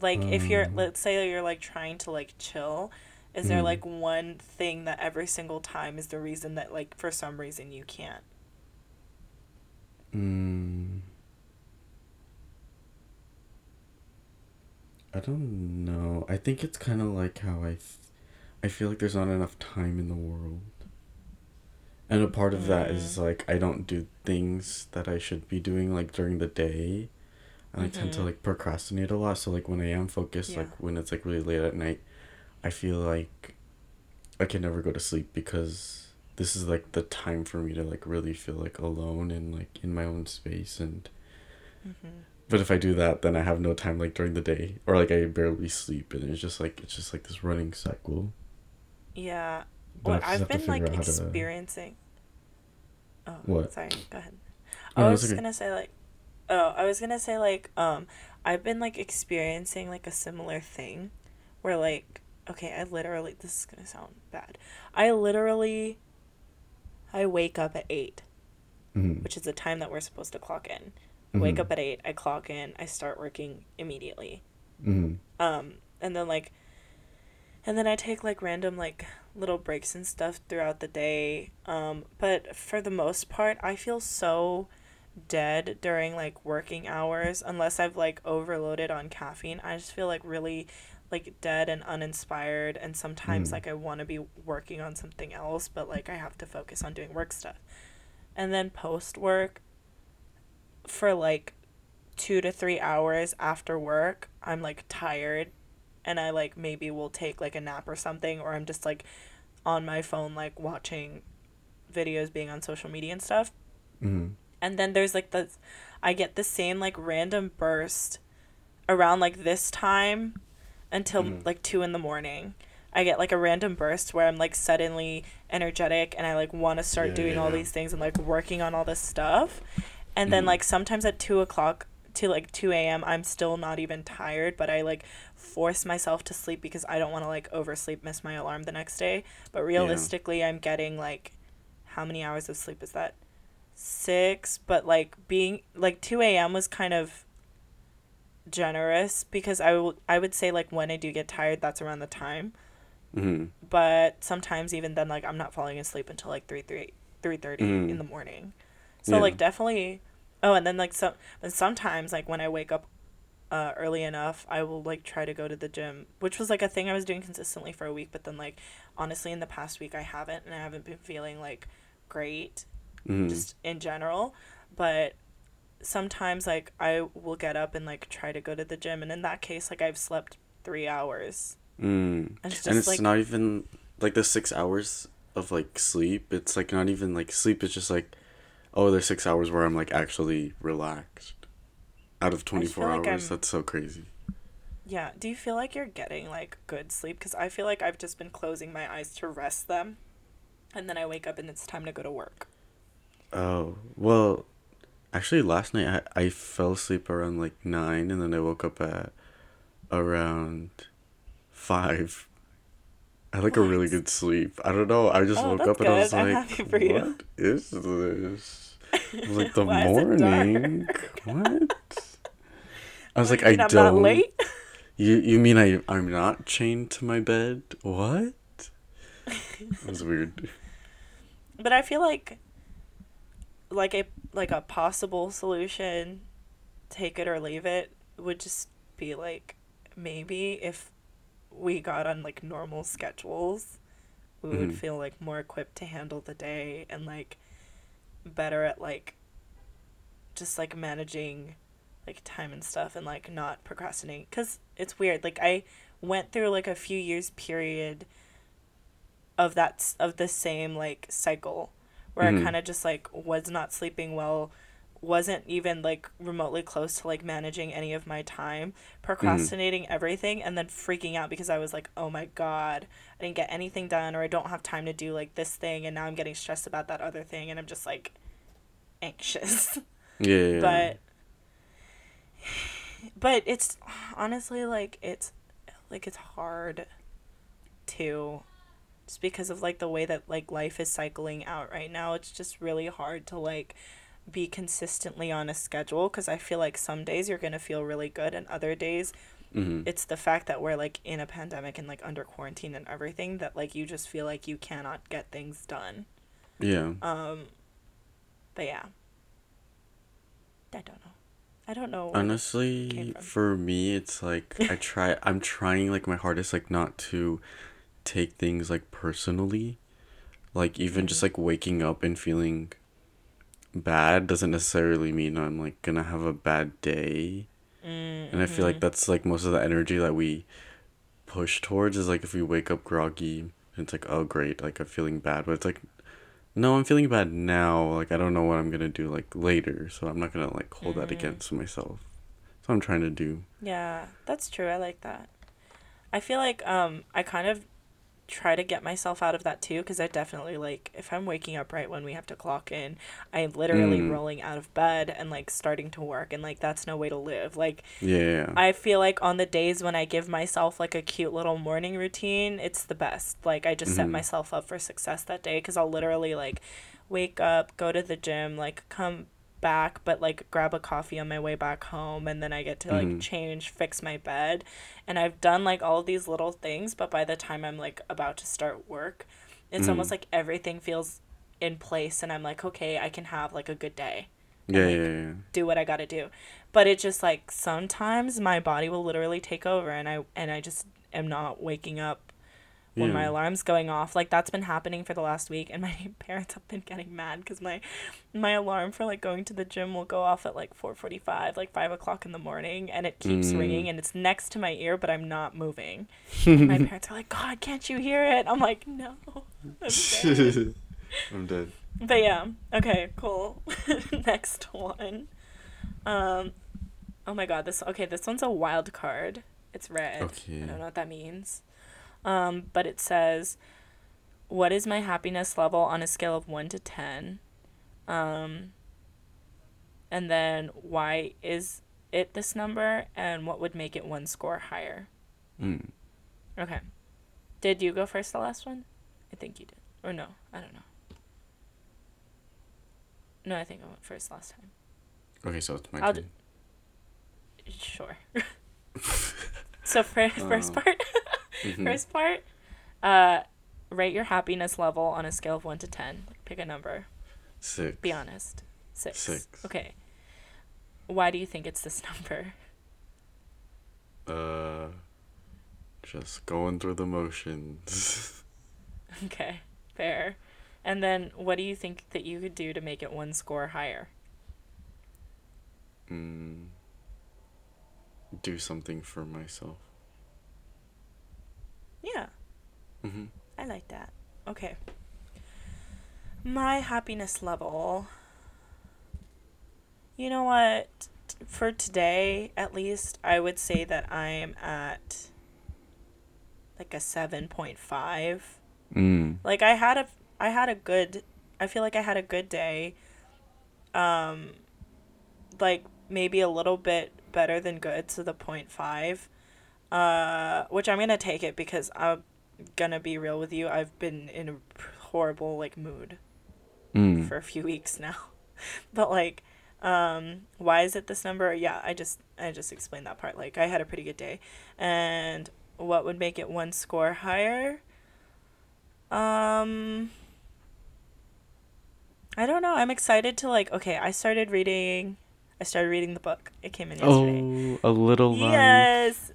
B: Like if you're
A: Um.
B: let's say you're like trying to like chill, is there
A: Mm.
B: like one thing that every single time is the reason that like for some reason you can't?
A: Mm. I don't know. I think it's kind of like how I, f- I feel like there's not enough time in the world. And a part of that is
B: Mm.
A: like I don't do things that I should be doing like during the day. And I tend to
B: Mhm.
A: like procrastinate a lot. So like when I am focused,
B: Yeah.
A: like when it's like really late at night, I feel like I can never go to sleep because this is like the time for me to like really feel like alone and like in my own space and
B: Mm-hmm.
A: but if I do that, then I have no time like during the day, or like I barely sleep, and it's just like it's just like this running cycle.
B: Yeah. What I've been like
A: how to-
B: experiencing. Oh,
A: What?
B: sorry. Go ahead.
A: No,
B: I was just
A: okay.
B: gonna say like, oh, I was gonna say like, um, I've been like experiencing like a similar thing, where like, okay, I literally this is gonna sound bad. I literally, I wake up at eight,
A: Mm-hmm.
B: which is the time that we're supposed to clock in. I Wake up at eight. I clock in. I start working immediately.
A: Mm-hmm.
B: um and then like and then i take like random like little breaks and stuff throughout the day um but for the most part i feel so dead during like working hours unless i've like overloaded on caffeine i just feel like really like dead and uninspired and sometimes
A: Mm.
B: like i want to be working on something else but like i have to focus on doing work stuff and then post work for like 2 to 3 hours after work, I'm like tired and I like maybe will take like a nap or something or I'm just like on my phone like watching videos being on social media and stuff.
A: Mm.
B: And then there's like the I get the same like random burst around like this time until
A: Mhm.
B: like 2 in the morning. I get like a random burst where I'm like suddenly energetic and I like want to start
A: Yeah,
B: doing all
A: yeah.
B: these things and like working on all this stuff. And then
A: Mhm.
B: like sometimes at two o'clock to like 2 a.m. I'm still not even tired, but I like force myself to sleep because I don't want to like oversleep, miss my alarm the next day. But realistically, I'm getting like how many hours of sleep is that? Six, but like being like 2 a.m. was kind of generous because I will I would say like when I do get tired, that's around the time.
A: Mm.
B: But sometimes even then, like I'm not falling asleep until like 3 3 3
A: Mm.
B: in the morning. So
A: Yeah.
B: like definitely. Oh, and then like some, and sometimes like when I wake up uh, early enough, I will like try to go to the gym, which was like a thing I was doing consistently for a week. But then like honestly, in the past week, I haven't, and I haven't been feeling like great
A: Mm.
B: just in general. But sometimes like I will get up and like try to go to the gym, and in that case, like I've slept three hours.
A: Mm.
B: And it's
A: and it's
B: like
A: not even like the six hours of like sleep. It's like not even like sleep. It's just like, oh, there's six hours where I'm like actually relaxed. Out of twenty four
B: feel like
A: hours,
B: I'm-
A: that's so crazy.
B: Yeah. Do you feel like you're getting like good sleep? Because I feel like I've just been closing my eyes to rest them. And then I wake up and it's time to go to work.
A: Oh well, actually, last night I I fell asleep around like nine, and then I woke up at around five. I had like a really good sleep. I don't know. I just
B: Oh,
A: woke up and I was
B: good. I'm
A: like,
B: you.
A: "What is this?" It was like the
B: Why is it dark?
A: morning. What? I was like,
B: you
A: I
B: mean I'm
A: don't.
B: not late?
A: You you mean I I'm not chained to my bed? What? It was weird.
B: But I feel like like a like a possible solution, take it or leave it, would just be like maybe if we got on like normal schedules, we would
A: Mhm.
B: feel like more equipped to handle the day and like better at like just like managing like time and stuff and like not procrastinate cuz it's weird like I went through like a few years period of that of the same like cycle where I
A: Mhm.
B: kind of just like was not sleeping well wasn't even like remotely close to like managing any of my time procrastinating everything and then freaking out because I was like oh my god I didn't get anything done or I don't have time to do like this thing and now I'm getting stressed about that other thing and I'm just like anxious
A: yeah.
B: but but it's honestly like it's like it's hard to just because of like the way that like life is cycling out right now it's just really hard to like be consistently on a schedule because i feel like some days you're going to feel really good and other days
A: Mhm.
B: it's the fact that we're like in a pandemic and like under quarantine and everything that like you just feel like you cannot get things done
A: Yeah.
B: um but yeah i don't know i don't know
A: Honestly, for me, it's like I try. I'm trying like my hardest, like not to take things like personally. Like even just
B: Mhm.
A: like waking up and feeling bad doesn't necessarily mean I'm like gonna have a bad day.
B: Mm,
A: And I feel like
B: mhm.
A: that's like most of the energy that we push towards is like if we wake up groggy, and it's like oh great, like I'm feeling bad, but it's like no, I'm feeling bad now. Like I don't know what I'm gonna do like later, so I'm not gonna like hold that
B: Mm.
A: against myself. That's what I'm trying to do.
B: Yeah, that's true. I like that. I feel like um I kind of try to get myself out of that too because I definitely like if I'm waking up right when we have to clock in, I'm literally
A: Mm.
B: rolling out of bed and like starting to work and like that's no way to live. Like
A: Yeah.
B: I feel like on the days when I give myself like a cute little morning routine, it's the best. Like I just set
A: Mhm.
B: myself up for success that day because I'll literally like wake up, go to the gym, like come back, but like grab a coffee on my way back home, and then I get to like
A: Mhm.
B: change, fix my bed, and I've done like all of these little things. But by the time I'm like about to start work, it's
A: Mhm.
B: almost like everything feels in place, and I'm like, okay, I can have like a good day
A: yeah,
B: like,
A: yeah, yeah.
B: do what I got to do. But it just like sometimes my body will literally take over and I and I just am not waking up when my alarm's going off. Like that's been happening for the last week, and my parents have been getting mad because my my alarm for like going to the gym will go off at like four forty five, like five o'clock in the morning, and it keeps
A: Mm.
B: ringing, and it's next to my ear, but I'm not moving. My parents are like, "God, can't you hear it?" I'm like, "No." I'm dead."
A: I'm dead.
B: But yeah, okay, cool. Next one. Um, oh my god, this okay. This one's a wild card. It's red.
A: Okay.
B: I don't know what that means. Um, but it says, "What is my happiness level on a scale of one to ten?" Um. And then why is it this number, and what would make it one score higher?
A: Mm.
B: Okay. Did you go first the last one? I think you did. Or no, I don't know. No, I think I went first last time.
A: Okay, so it's my
B: I'll
A: turn.
B: Sure. so for first
A: Oh.
B: part,
A: Mhm.
B: first part, uh, rate your happiness level on a scale of one to ten. Pick a number.
A: Six.
B: Be honest. Six.
A: Six.
B: Okay. Why do you think it's this number?
A: Uh, just going through the motions.
B: Okay, fair. And then, what do you think that you could do to make it one score higher?
A: mm. Do something for myself.
B: Yeah.
A: hmm
B: I like that. Okay. My happiness level. You know what? For today, at least, I would say that I'm at like a 7.5.
A: Mm.
B: Like I had a I had a good I feel like I had a good day. Um like maybe a little bit better than good to the point five. Uh which I'm gonna take it because I'm gonna be real with you. I've been in a horrible like mood
A: Mm.
B: for a few weeks now. but like um why is it this number? Yeah, I just I just explained that part. Like I had a pretty good day. And what would make it one score higher? Um I don't know. I'm excited to like okay, I started reading I started reading the book. It came in yesterday.
A: Oh, a little life.
B: Yes.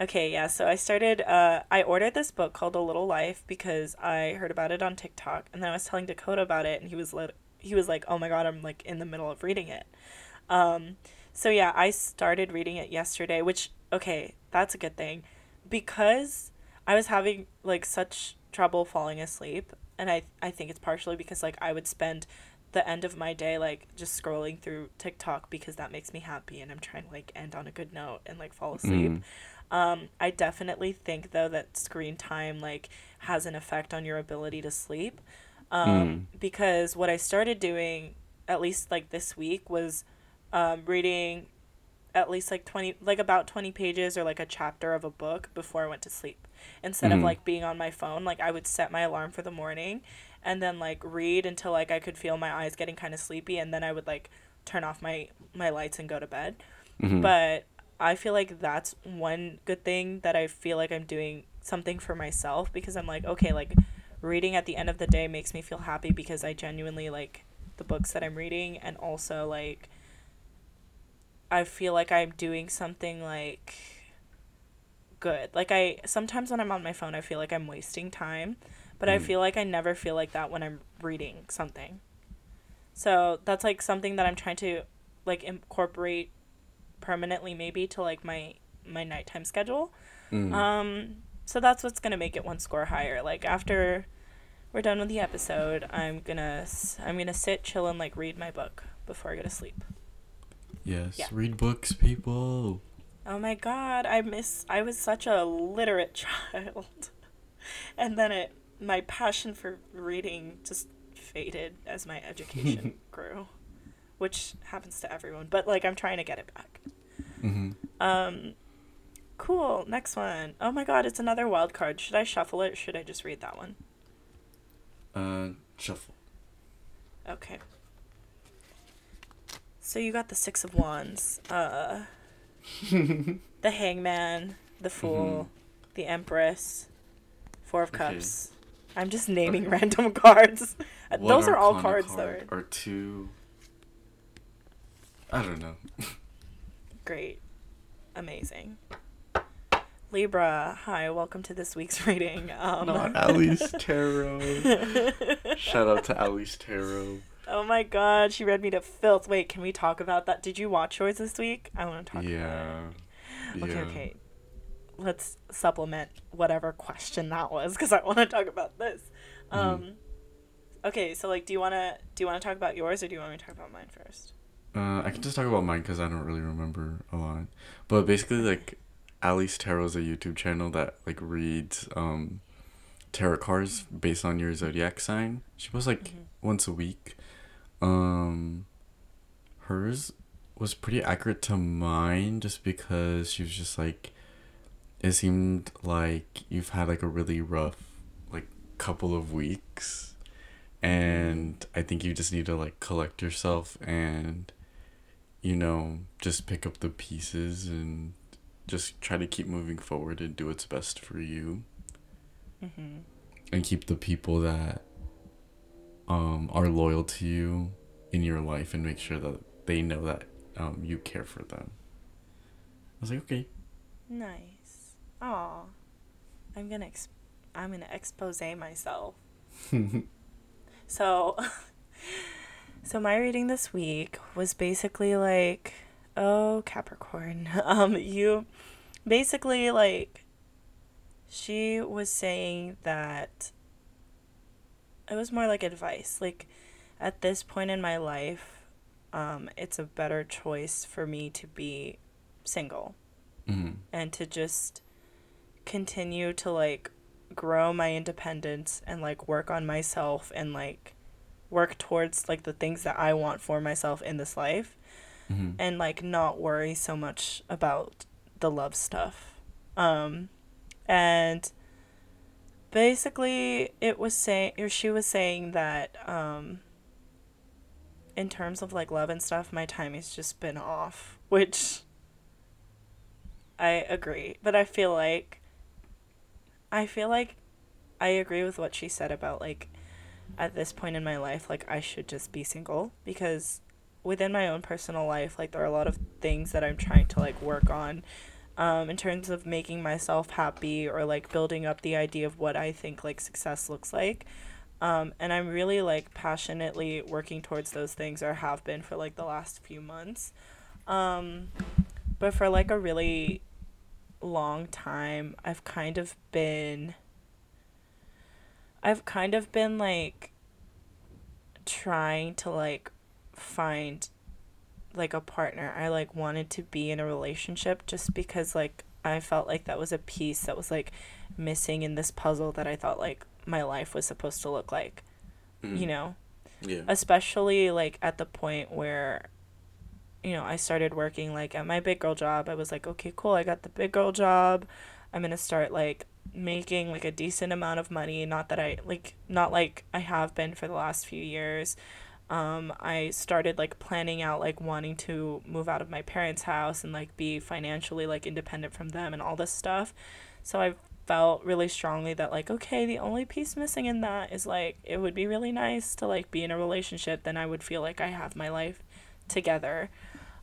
B: Okay, yeah. So I started. Uh, I ordered this book called A Little Life because I heard about it on TikTok, and then I was telling Dakota about it, and he was let, he was like, "Oh my god, I'm like in the middle of reading it." Um, so yeah, I started reading it yesterday, which okay, that's a good thing, because I was having like such trouble falling asleep, and I I think it's partially because like I would spend the end of my day like just scrolling through TikTok because that makes me happy and I'm trying to like end on a good note and like fall asleep.
A: Mm.
B: Um, I definitely think though that screen time like has an effect on your ability to sleep. Um, because what I started doing at least like this week was um, reading at least like 20 like about 20 pages or like a chapter of a book before I went to sleep. Instead of
A: Mhm.
B: like being on my phone, like I would set my alarm for the morning and then like read until like I could feel my eyes getting kind of sleepy and then I would like turn off my my lights and go to bed.
A: Mhm.
B: But I feel like that's one good thing that I feel like I'm doing something for myself because I'm like, okay, like reading at the end of the day makes me feel happy because I genuinely like the books that I'm reading and also like I feel like I'm doing something like good. Like I sometimes when I'm on my phone I feel like I'm wasting time, but I
A: Mm.
B: feel like I never feel like that when I'm reading something. So that's like something that I'm trying to like incorporate permanently maybe to like my my nighttime schedule.
A: Mm.
B: Um so that's what's going to make it one score higher. Like after we're done with the episode, I'm going to I'm going to sit chill and like read my book before I go to sleep.
A: yes.
B: yeah.
A: Read books, people.
B: Oh my god, I miss I was such a literate child. and then it my passion for reading just faded as my education grew, which happens to everyone, but like I'm trying to get it back.
A: hmm
B: Um cool, next one. Oh my god, it's another wild card. Should I shuffle it should I just read that one?
A: Uh, shuffle.
B: Okay. So you got the 6 of wands. Uh the hangman, the fool, the empress, four of
A: Mm-hmm.
B: Cups. I'm just naming
A: Okay.
B: random cards.
A: What
B: Those are all cards
A: card
B: are
A: Are two. I don't know.
B: great. Amazing. Libra, hi, welcome to this week's reading. Um,
A: Not Alice Tarot. Shout out to Alice Tarot.
B: oh my god, she read me to filth. Wait, can we talk about that? Did you watch yours this week? I want to talk about
A: Yeah.
B: it. Okay,
A: yeah.
B: okay. Let's supplement whatever question that was because I want to talk about this.
A: Mm-hmm.
B: Um, okay, so like, do you want to do you want to talk about yours or do you want me to talk about mine first?
A: Uh, I can just talk about mine because I don't really remember a lot. But basically, like, Alice Tarot is a YouTube channel that like reads um, tarot cards based on your zodiac sign. She posts like
B: Mhm.
A: once a week. Um, hers was pretty accurate to mine just because she was just like, it seemed like you've had like a really rough like couple of weeks, and I think you just need to like collect yourself and you know, just pick up the pieces and just try to keep moving forward and do what's best for you
B: Mm-hmm.
A: and keep the people that um are loyal to you in your life and make sure that they know that um you care for them. I was like, okay.
B: Nice. Aw. I'm gonna ex- I'm gonna expose myself. So So my reading this week was basically like, oh Capricorn. Um you basically like she was saying that it was more like advice. Like at this point in my life, um it's a better choice for me to be single
A: mm
B: and to just continue to like grow my independence and like work on myself and like work towards like the things that I want for myself in this life
A: hmm
B: and like not worry so much about the love stuff. Um and basically it was saying or she was saying that um in terms of like love and stuff my timing's just been off, which I agree, but I feel like I feel like I agree with what she said about like at this point in my life like I should just be single because within my own personal life like there are a lot of things that I'm trying to like work on um in terms of making myself happy or like building up the idea of what I think like success looks like. Um and I'm really like passionately working towards those things or have been for like the last few months. Um but for like a really long time I've kind of been I've kind of been like trying to like find like a partner. I like wanted to be in a relationship just because like I felt like that was a piece that was like missing in this puzzle that I thought like my life was supposed to look like, you mm-hmm. know
A: Yeah.
B: especially like at the point where you know i started working like at my big girl job i was like okay cool i got the big girl job. I'm gonna start like making like a decent amount of money not that i like not like i have been for the last few years. Um i started like planning out like wanting to move out of my parents house and like be financially like independent from them and all this stuff. So i felt really strongly that like okay the only piece missing in that is like it would be really nice to like be in a relationship then i would feel like i have my life together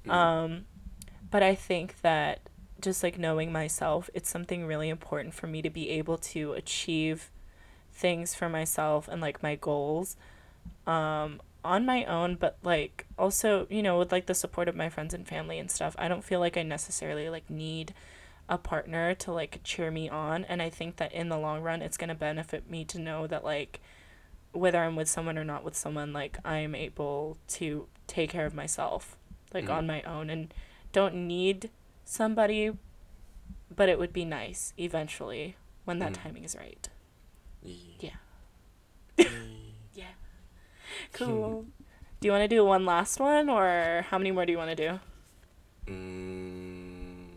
B: um but i think that just like knowing myself it's something really important for me to be able to achieve things for myself and like my goals um on my own but like also you know with like the support of my friends and family and stuff i don't feel like i necessarily like need a partner to like cheer me on and i think that in the long run it's going to benefit me to know that like whether i'm with someone or not with someone like i'm able to take care of myself like
A: Mhm.
B: on my own and don't need somebody but it would be nice eventually when that
A: Mm.
B: timing is right
A: Yeah.
B: Yeah. yeah cool do you want to do one last one or how many more do you want to do
A: Mm.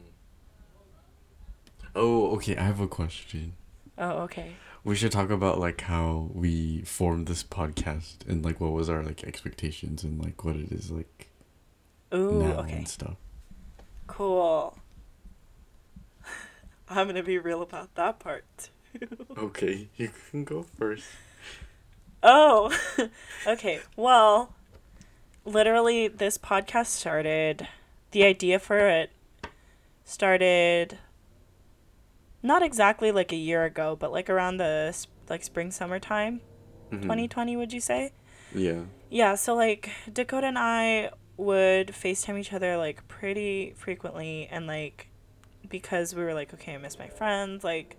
A: Oh, okay. I have a question.
B: oh okay
A: We should talk about like how we formed this podcast and like what was our like expectations and like what it is like
B: ooh
A: now
B: okay
A: and stuff.
B: Cool. I'm gonna be real about that part too.
A: Okay, you can go first.
B: Oh, okay. Well, literally, this podcast started. The idea for it started not exactly like a year ago, but like around the like spring summertime,
A: Mhm.
B: 2020, would you say?
A: Yeah.
B: Yeah, so like Dakota and I would FaceTime each other like pretty frequently and like because we were like, okay, I miss my friends, like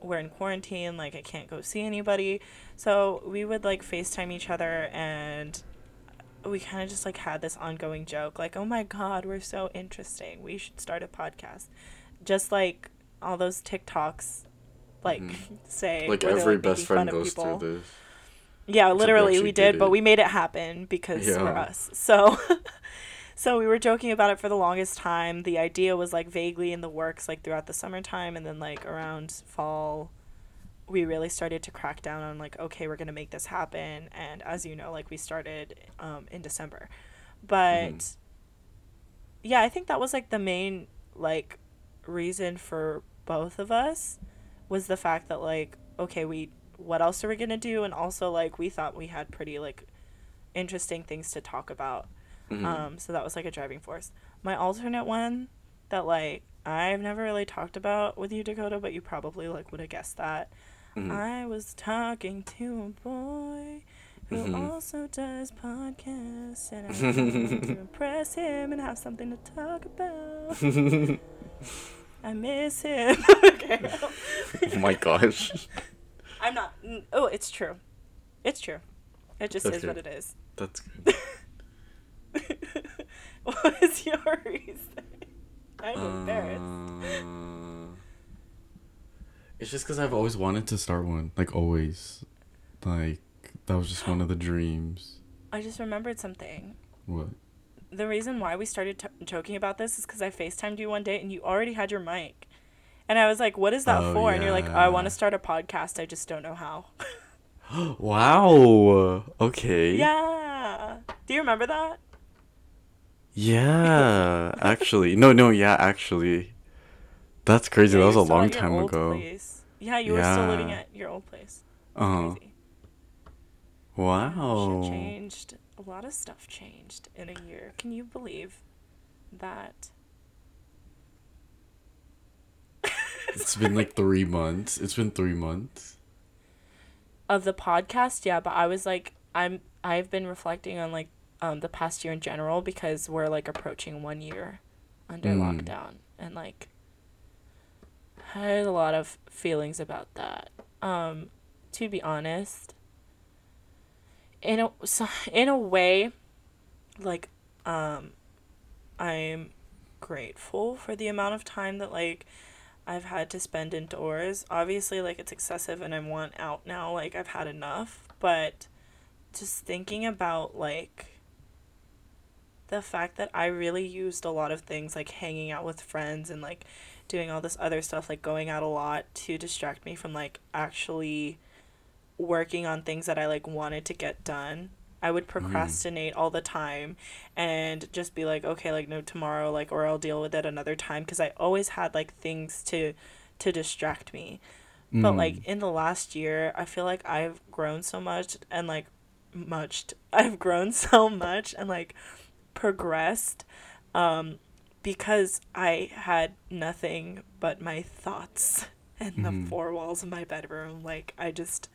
B: we're in quarantine, like I can't go see anybody. So we would like FaceTime each other and we kind of just like had this ongoing joke like, "Oh my god, we're so interesting. We should start a podcast." Just like all those TikToks like
A: Mhm.
B: say
A: Like every
B: like,
A: best friend goes
B: people.
A: through this.
B: Yeah, literally we
A: did
B: did, but we made it happen because we're us. So so we were joking about it for the longest time. The idea was like vaguely in the works like throughout the summertime and then like around fall we really started to crack down on like okay, we're going to make this happen and as you know like we started um in December. But
A: Mhm.
B: yeah, I think that was like the main like reason for both of us was the fact that like okay, we what else are we going to do and also like we thought we had pretty like interesting things to talk about.
A: Mhm.
B: Um so that was like a driving force. My alternate one that like I've never really talked about with you Dakota, but you probably like would have guessed that.
A: Mhm.
B: I was talking to a boy who
A: Mhm.
B: also does podcasts, and I wanted to impress him and have something to talk about. I miss him. okay.
A: oh my gosh.
B: I'm not. Oh, it's true. It's true. It just is what it is.
A: That's good.
B: what is your reason? I'm embarrassed.
A: Uh, it's just because I've always wanted to start one. Like, always. Like, that was just one of the dreams.
B: I just remembered something.
A: What?
B: the reason why we started t- joking about this is because I FaceTimed you one day and you already had your mic. And I was like, what is that
A: Oh,
B: for? And you're like, I want to start a podcast. I just don't know how.
A: wow. Okay.
B: yeah. Do you remember that?
A: Yeah, actually. No, no, yeah, actually. That's crazy.
B: Yeah,
A: that was a long time ago.
B: place. Yeah, you were still living at your old place.
A: Uh,
B: Crazy. Shit
A: wow.
B: changed. A lot of stuff changed in a year. Can you believe that?
A: It's been like three months. It's been three months.
B: of the podcast yeah but i was like i'm i've been reflecting on like um the past year in general because we're like approaching one year under
A: Mm.
B: lockdown and like I had a lot of feelings about that um to be honest in a so, in a way like um i'm grateful for the amount of time that like I've had to spend indoors. Obviously, like it's excessive and I want out now. Like I've had enough. But just thinking about like the fact that I really used a lot of things like hanging out with friends and like doing all this other stuff, like going out a lot to distract me from like actually working on things that I like wanted to get done. I would procrastinate all the time and just be like okay like no tomorrow like or I'll deal with it another time because I always had like things to to distract me. But
A: Mm.
B: like in the last year, I feel like I've grown so much and like much I've grown so much and like progressed um because I had nothing but my thoughts and
A: Mhm.
B: the four walls of my bedroom. Like I just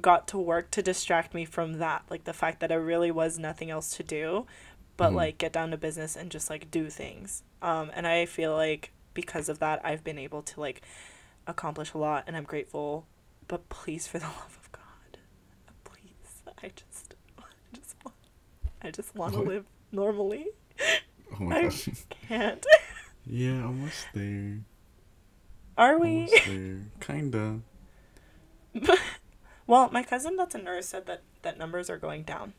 B: got to work to distract me from that like the fact that i really was nothing else to do but
A: Mhm.
B: like get down to business and just like do things um and i feel like because of that i've been able to like accomplish a lot and i'm grateful but please for the love of god please i just i just want i just want to live normally
A: Oh my
B: I
A: gosh.
B: can't
A: Yeah, almost there.
B: are we
A: Almost there. Kinda.
B: Well my cousin that's a nurse said that that numbers are going down.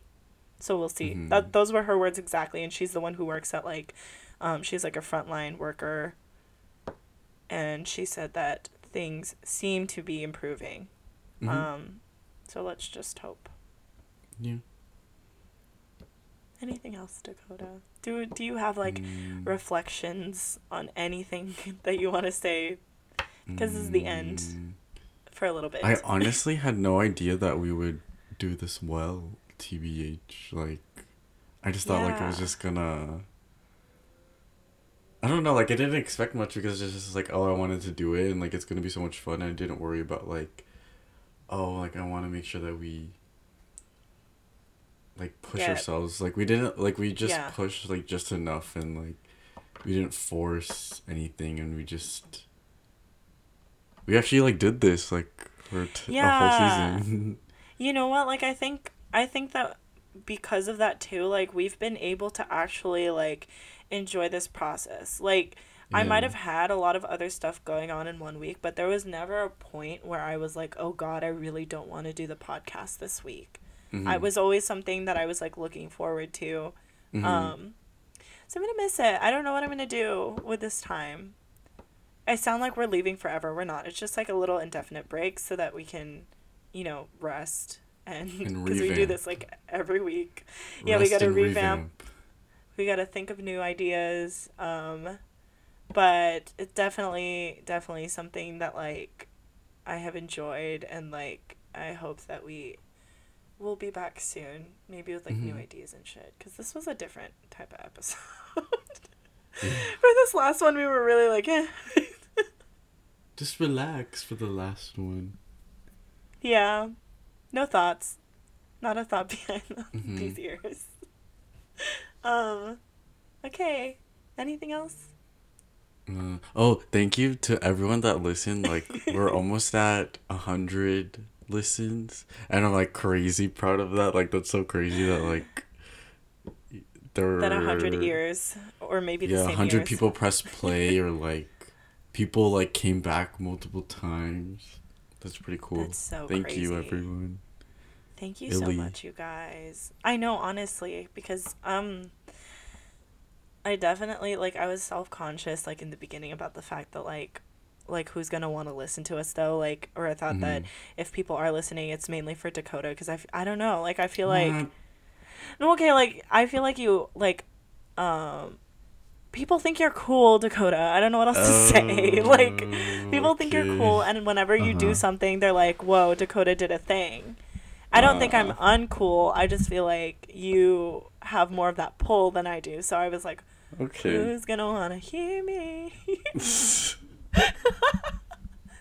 B: So we'll see.
A: Mhm.
B: that those were her words exactly and she's the one who works at like um, she's like a frontline worker. And she said that things seem to be improving.
A: Mhm.
B: um, so let's just hope.
A: Yeah.
B: anything else dakota? Do, do you have like
A: Mm,
B: reflections on anything that you want to say? 'cause this is the end. For a little bit
A: I honestly had no idea that we would do this well, TBH. Like, I just thought like it was just gonna. I don't know, like I didn't expect much because it's just like, oh, I wanted to do it and like it's gonna be so much fun. And I didn't worry about like, oh, like I want to make sure that we like push
B: Yeah.
A: ourselves. Like we didn't like we just
B: Yeah.
A: pushed like just enough and like we didn't force anything and we just we actually like did this like for t- a
B: Yeah.
A: whole season.
B: You know what? Like I think I think that because of that too, like we've been able to actually like enjoy this process. Like I might have had a lot of other stuff going on in one week, but there was never a point where I was like, "Oh god, I really don't want to do the podcast this week."
A: Mhm.
B: I was always something that I was like looking forward to.
A: Mhm.
B: Um so I'm going to miss it. I don't know what I'm going to do with this time. I sound like we're leaving forever. We're not. It's just like a little indefinite break so that we can, you know, rest and because we do this like every week. yeah, we gotta
A: and
B: revamp. We got to think of new ideas. Um but it's definitely definitely something that like I have enjoyed and like I hope that we will be back soon, maybe with like new
A: Mhm.
B: ideas and shit cuz this was a different type of episode. For this last one we were really like eh.
A: Just relax for the last one.
B: Yeah. No thoughts. Not a thought behind
A: Mhm.
B: these ears. um okay. Anything else?
A: Uh, oh, thank you to everyone that listened. Like we're almost at a hundred listens, and I'm like crazy proud of that. Like that's so crazy that like there
B: Then a hundred ears, or maybe the
A: yeah, hundred people press play or like people like came back multiple times. That's pretty cool.
B: That's so
A: Thank you, everyone.
B: Thank you so much, you guys. I know, honestly, because um, I definitely like I was self conscious like in the beginning about the fact that like, like who's gonna want to listen to us though like or I thought that
A: Mhm.
B: if people are listening, it's mainly for Dakota because I, f- I don't know like I feel like no okay like I feel like you like um. People think you're cool, Dakota. I don't know what else to say. Like, people think you're cool, and whenever you do
A: Uh-huh.
B: something, they're like, "Whoa, Dakota did a thing." I don't think I'm
A: Uh.
B: uncool. I just feel like you have more of that pull than I do. So I was like,
A: Okay.
B: "Who's gonna wanna hear me?"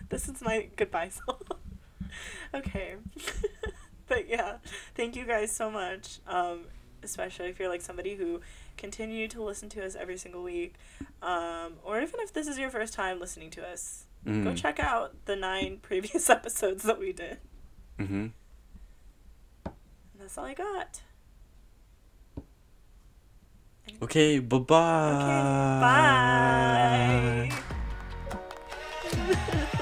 B: this is my goodbye song. okay, but yeah, thank you guys so much. Um, especially if you're like somebody who continue to listen to us every single week, um, or even if this is your first time listening to us, go
A: Mm.
B: check out the nine previous episodes that we did.
A: Mm-hmm.
B: And that's all I got.
A: Okay, bye-bye.
B: Okay, bye.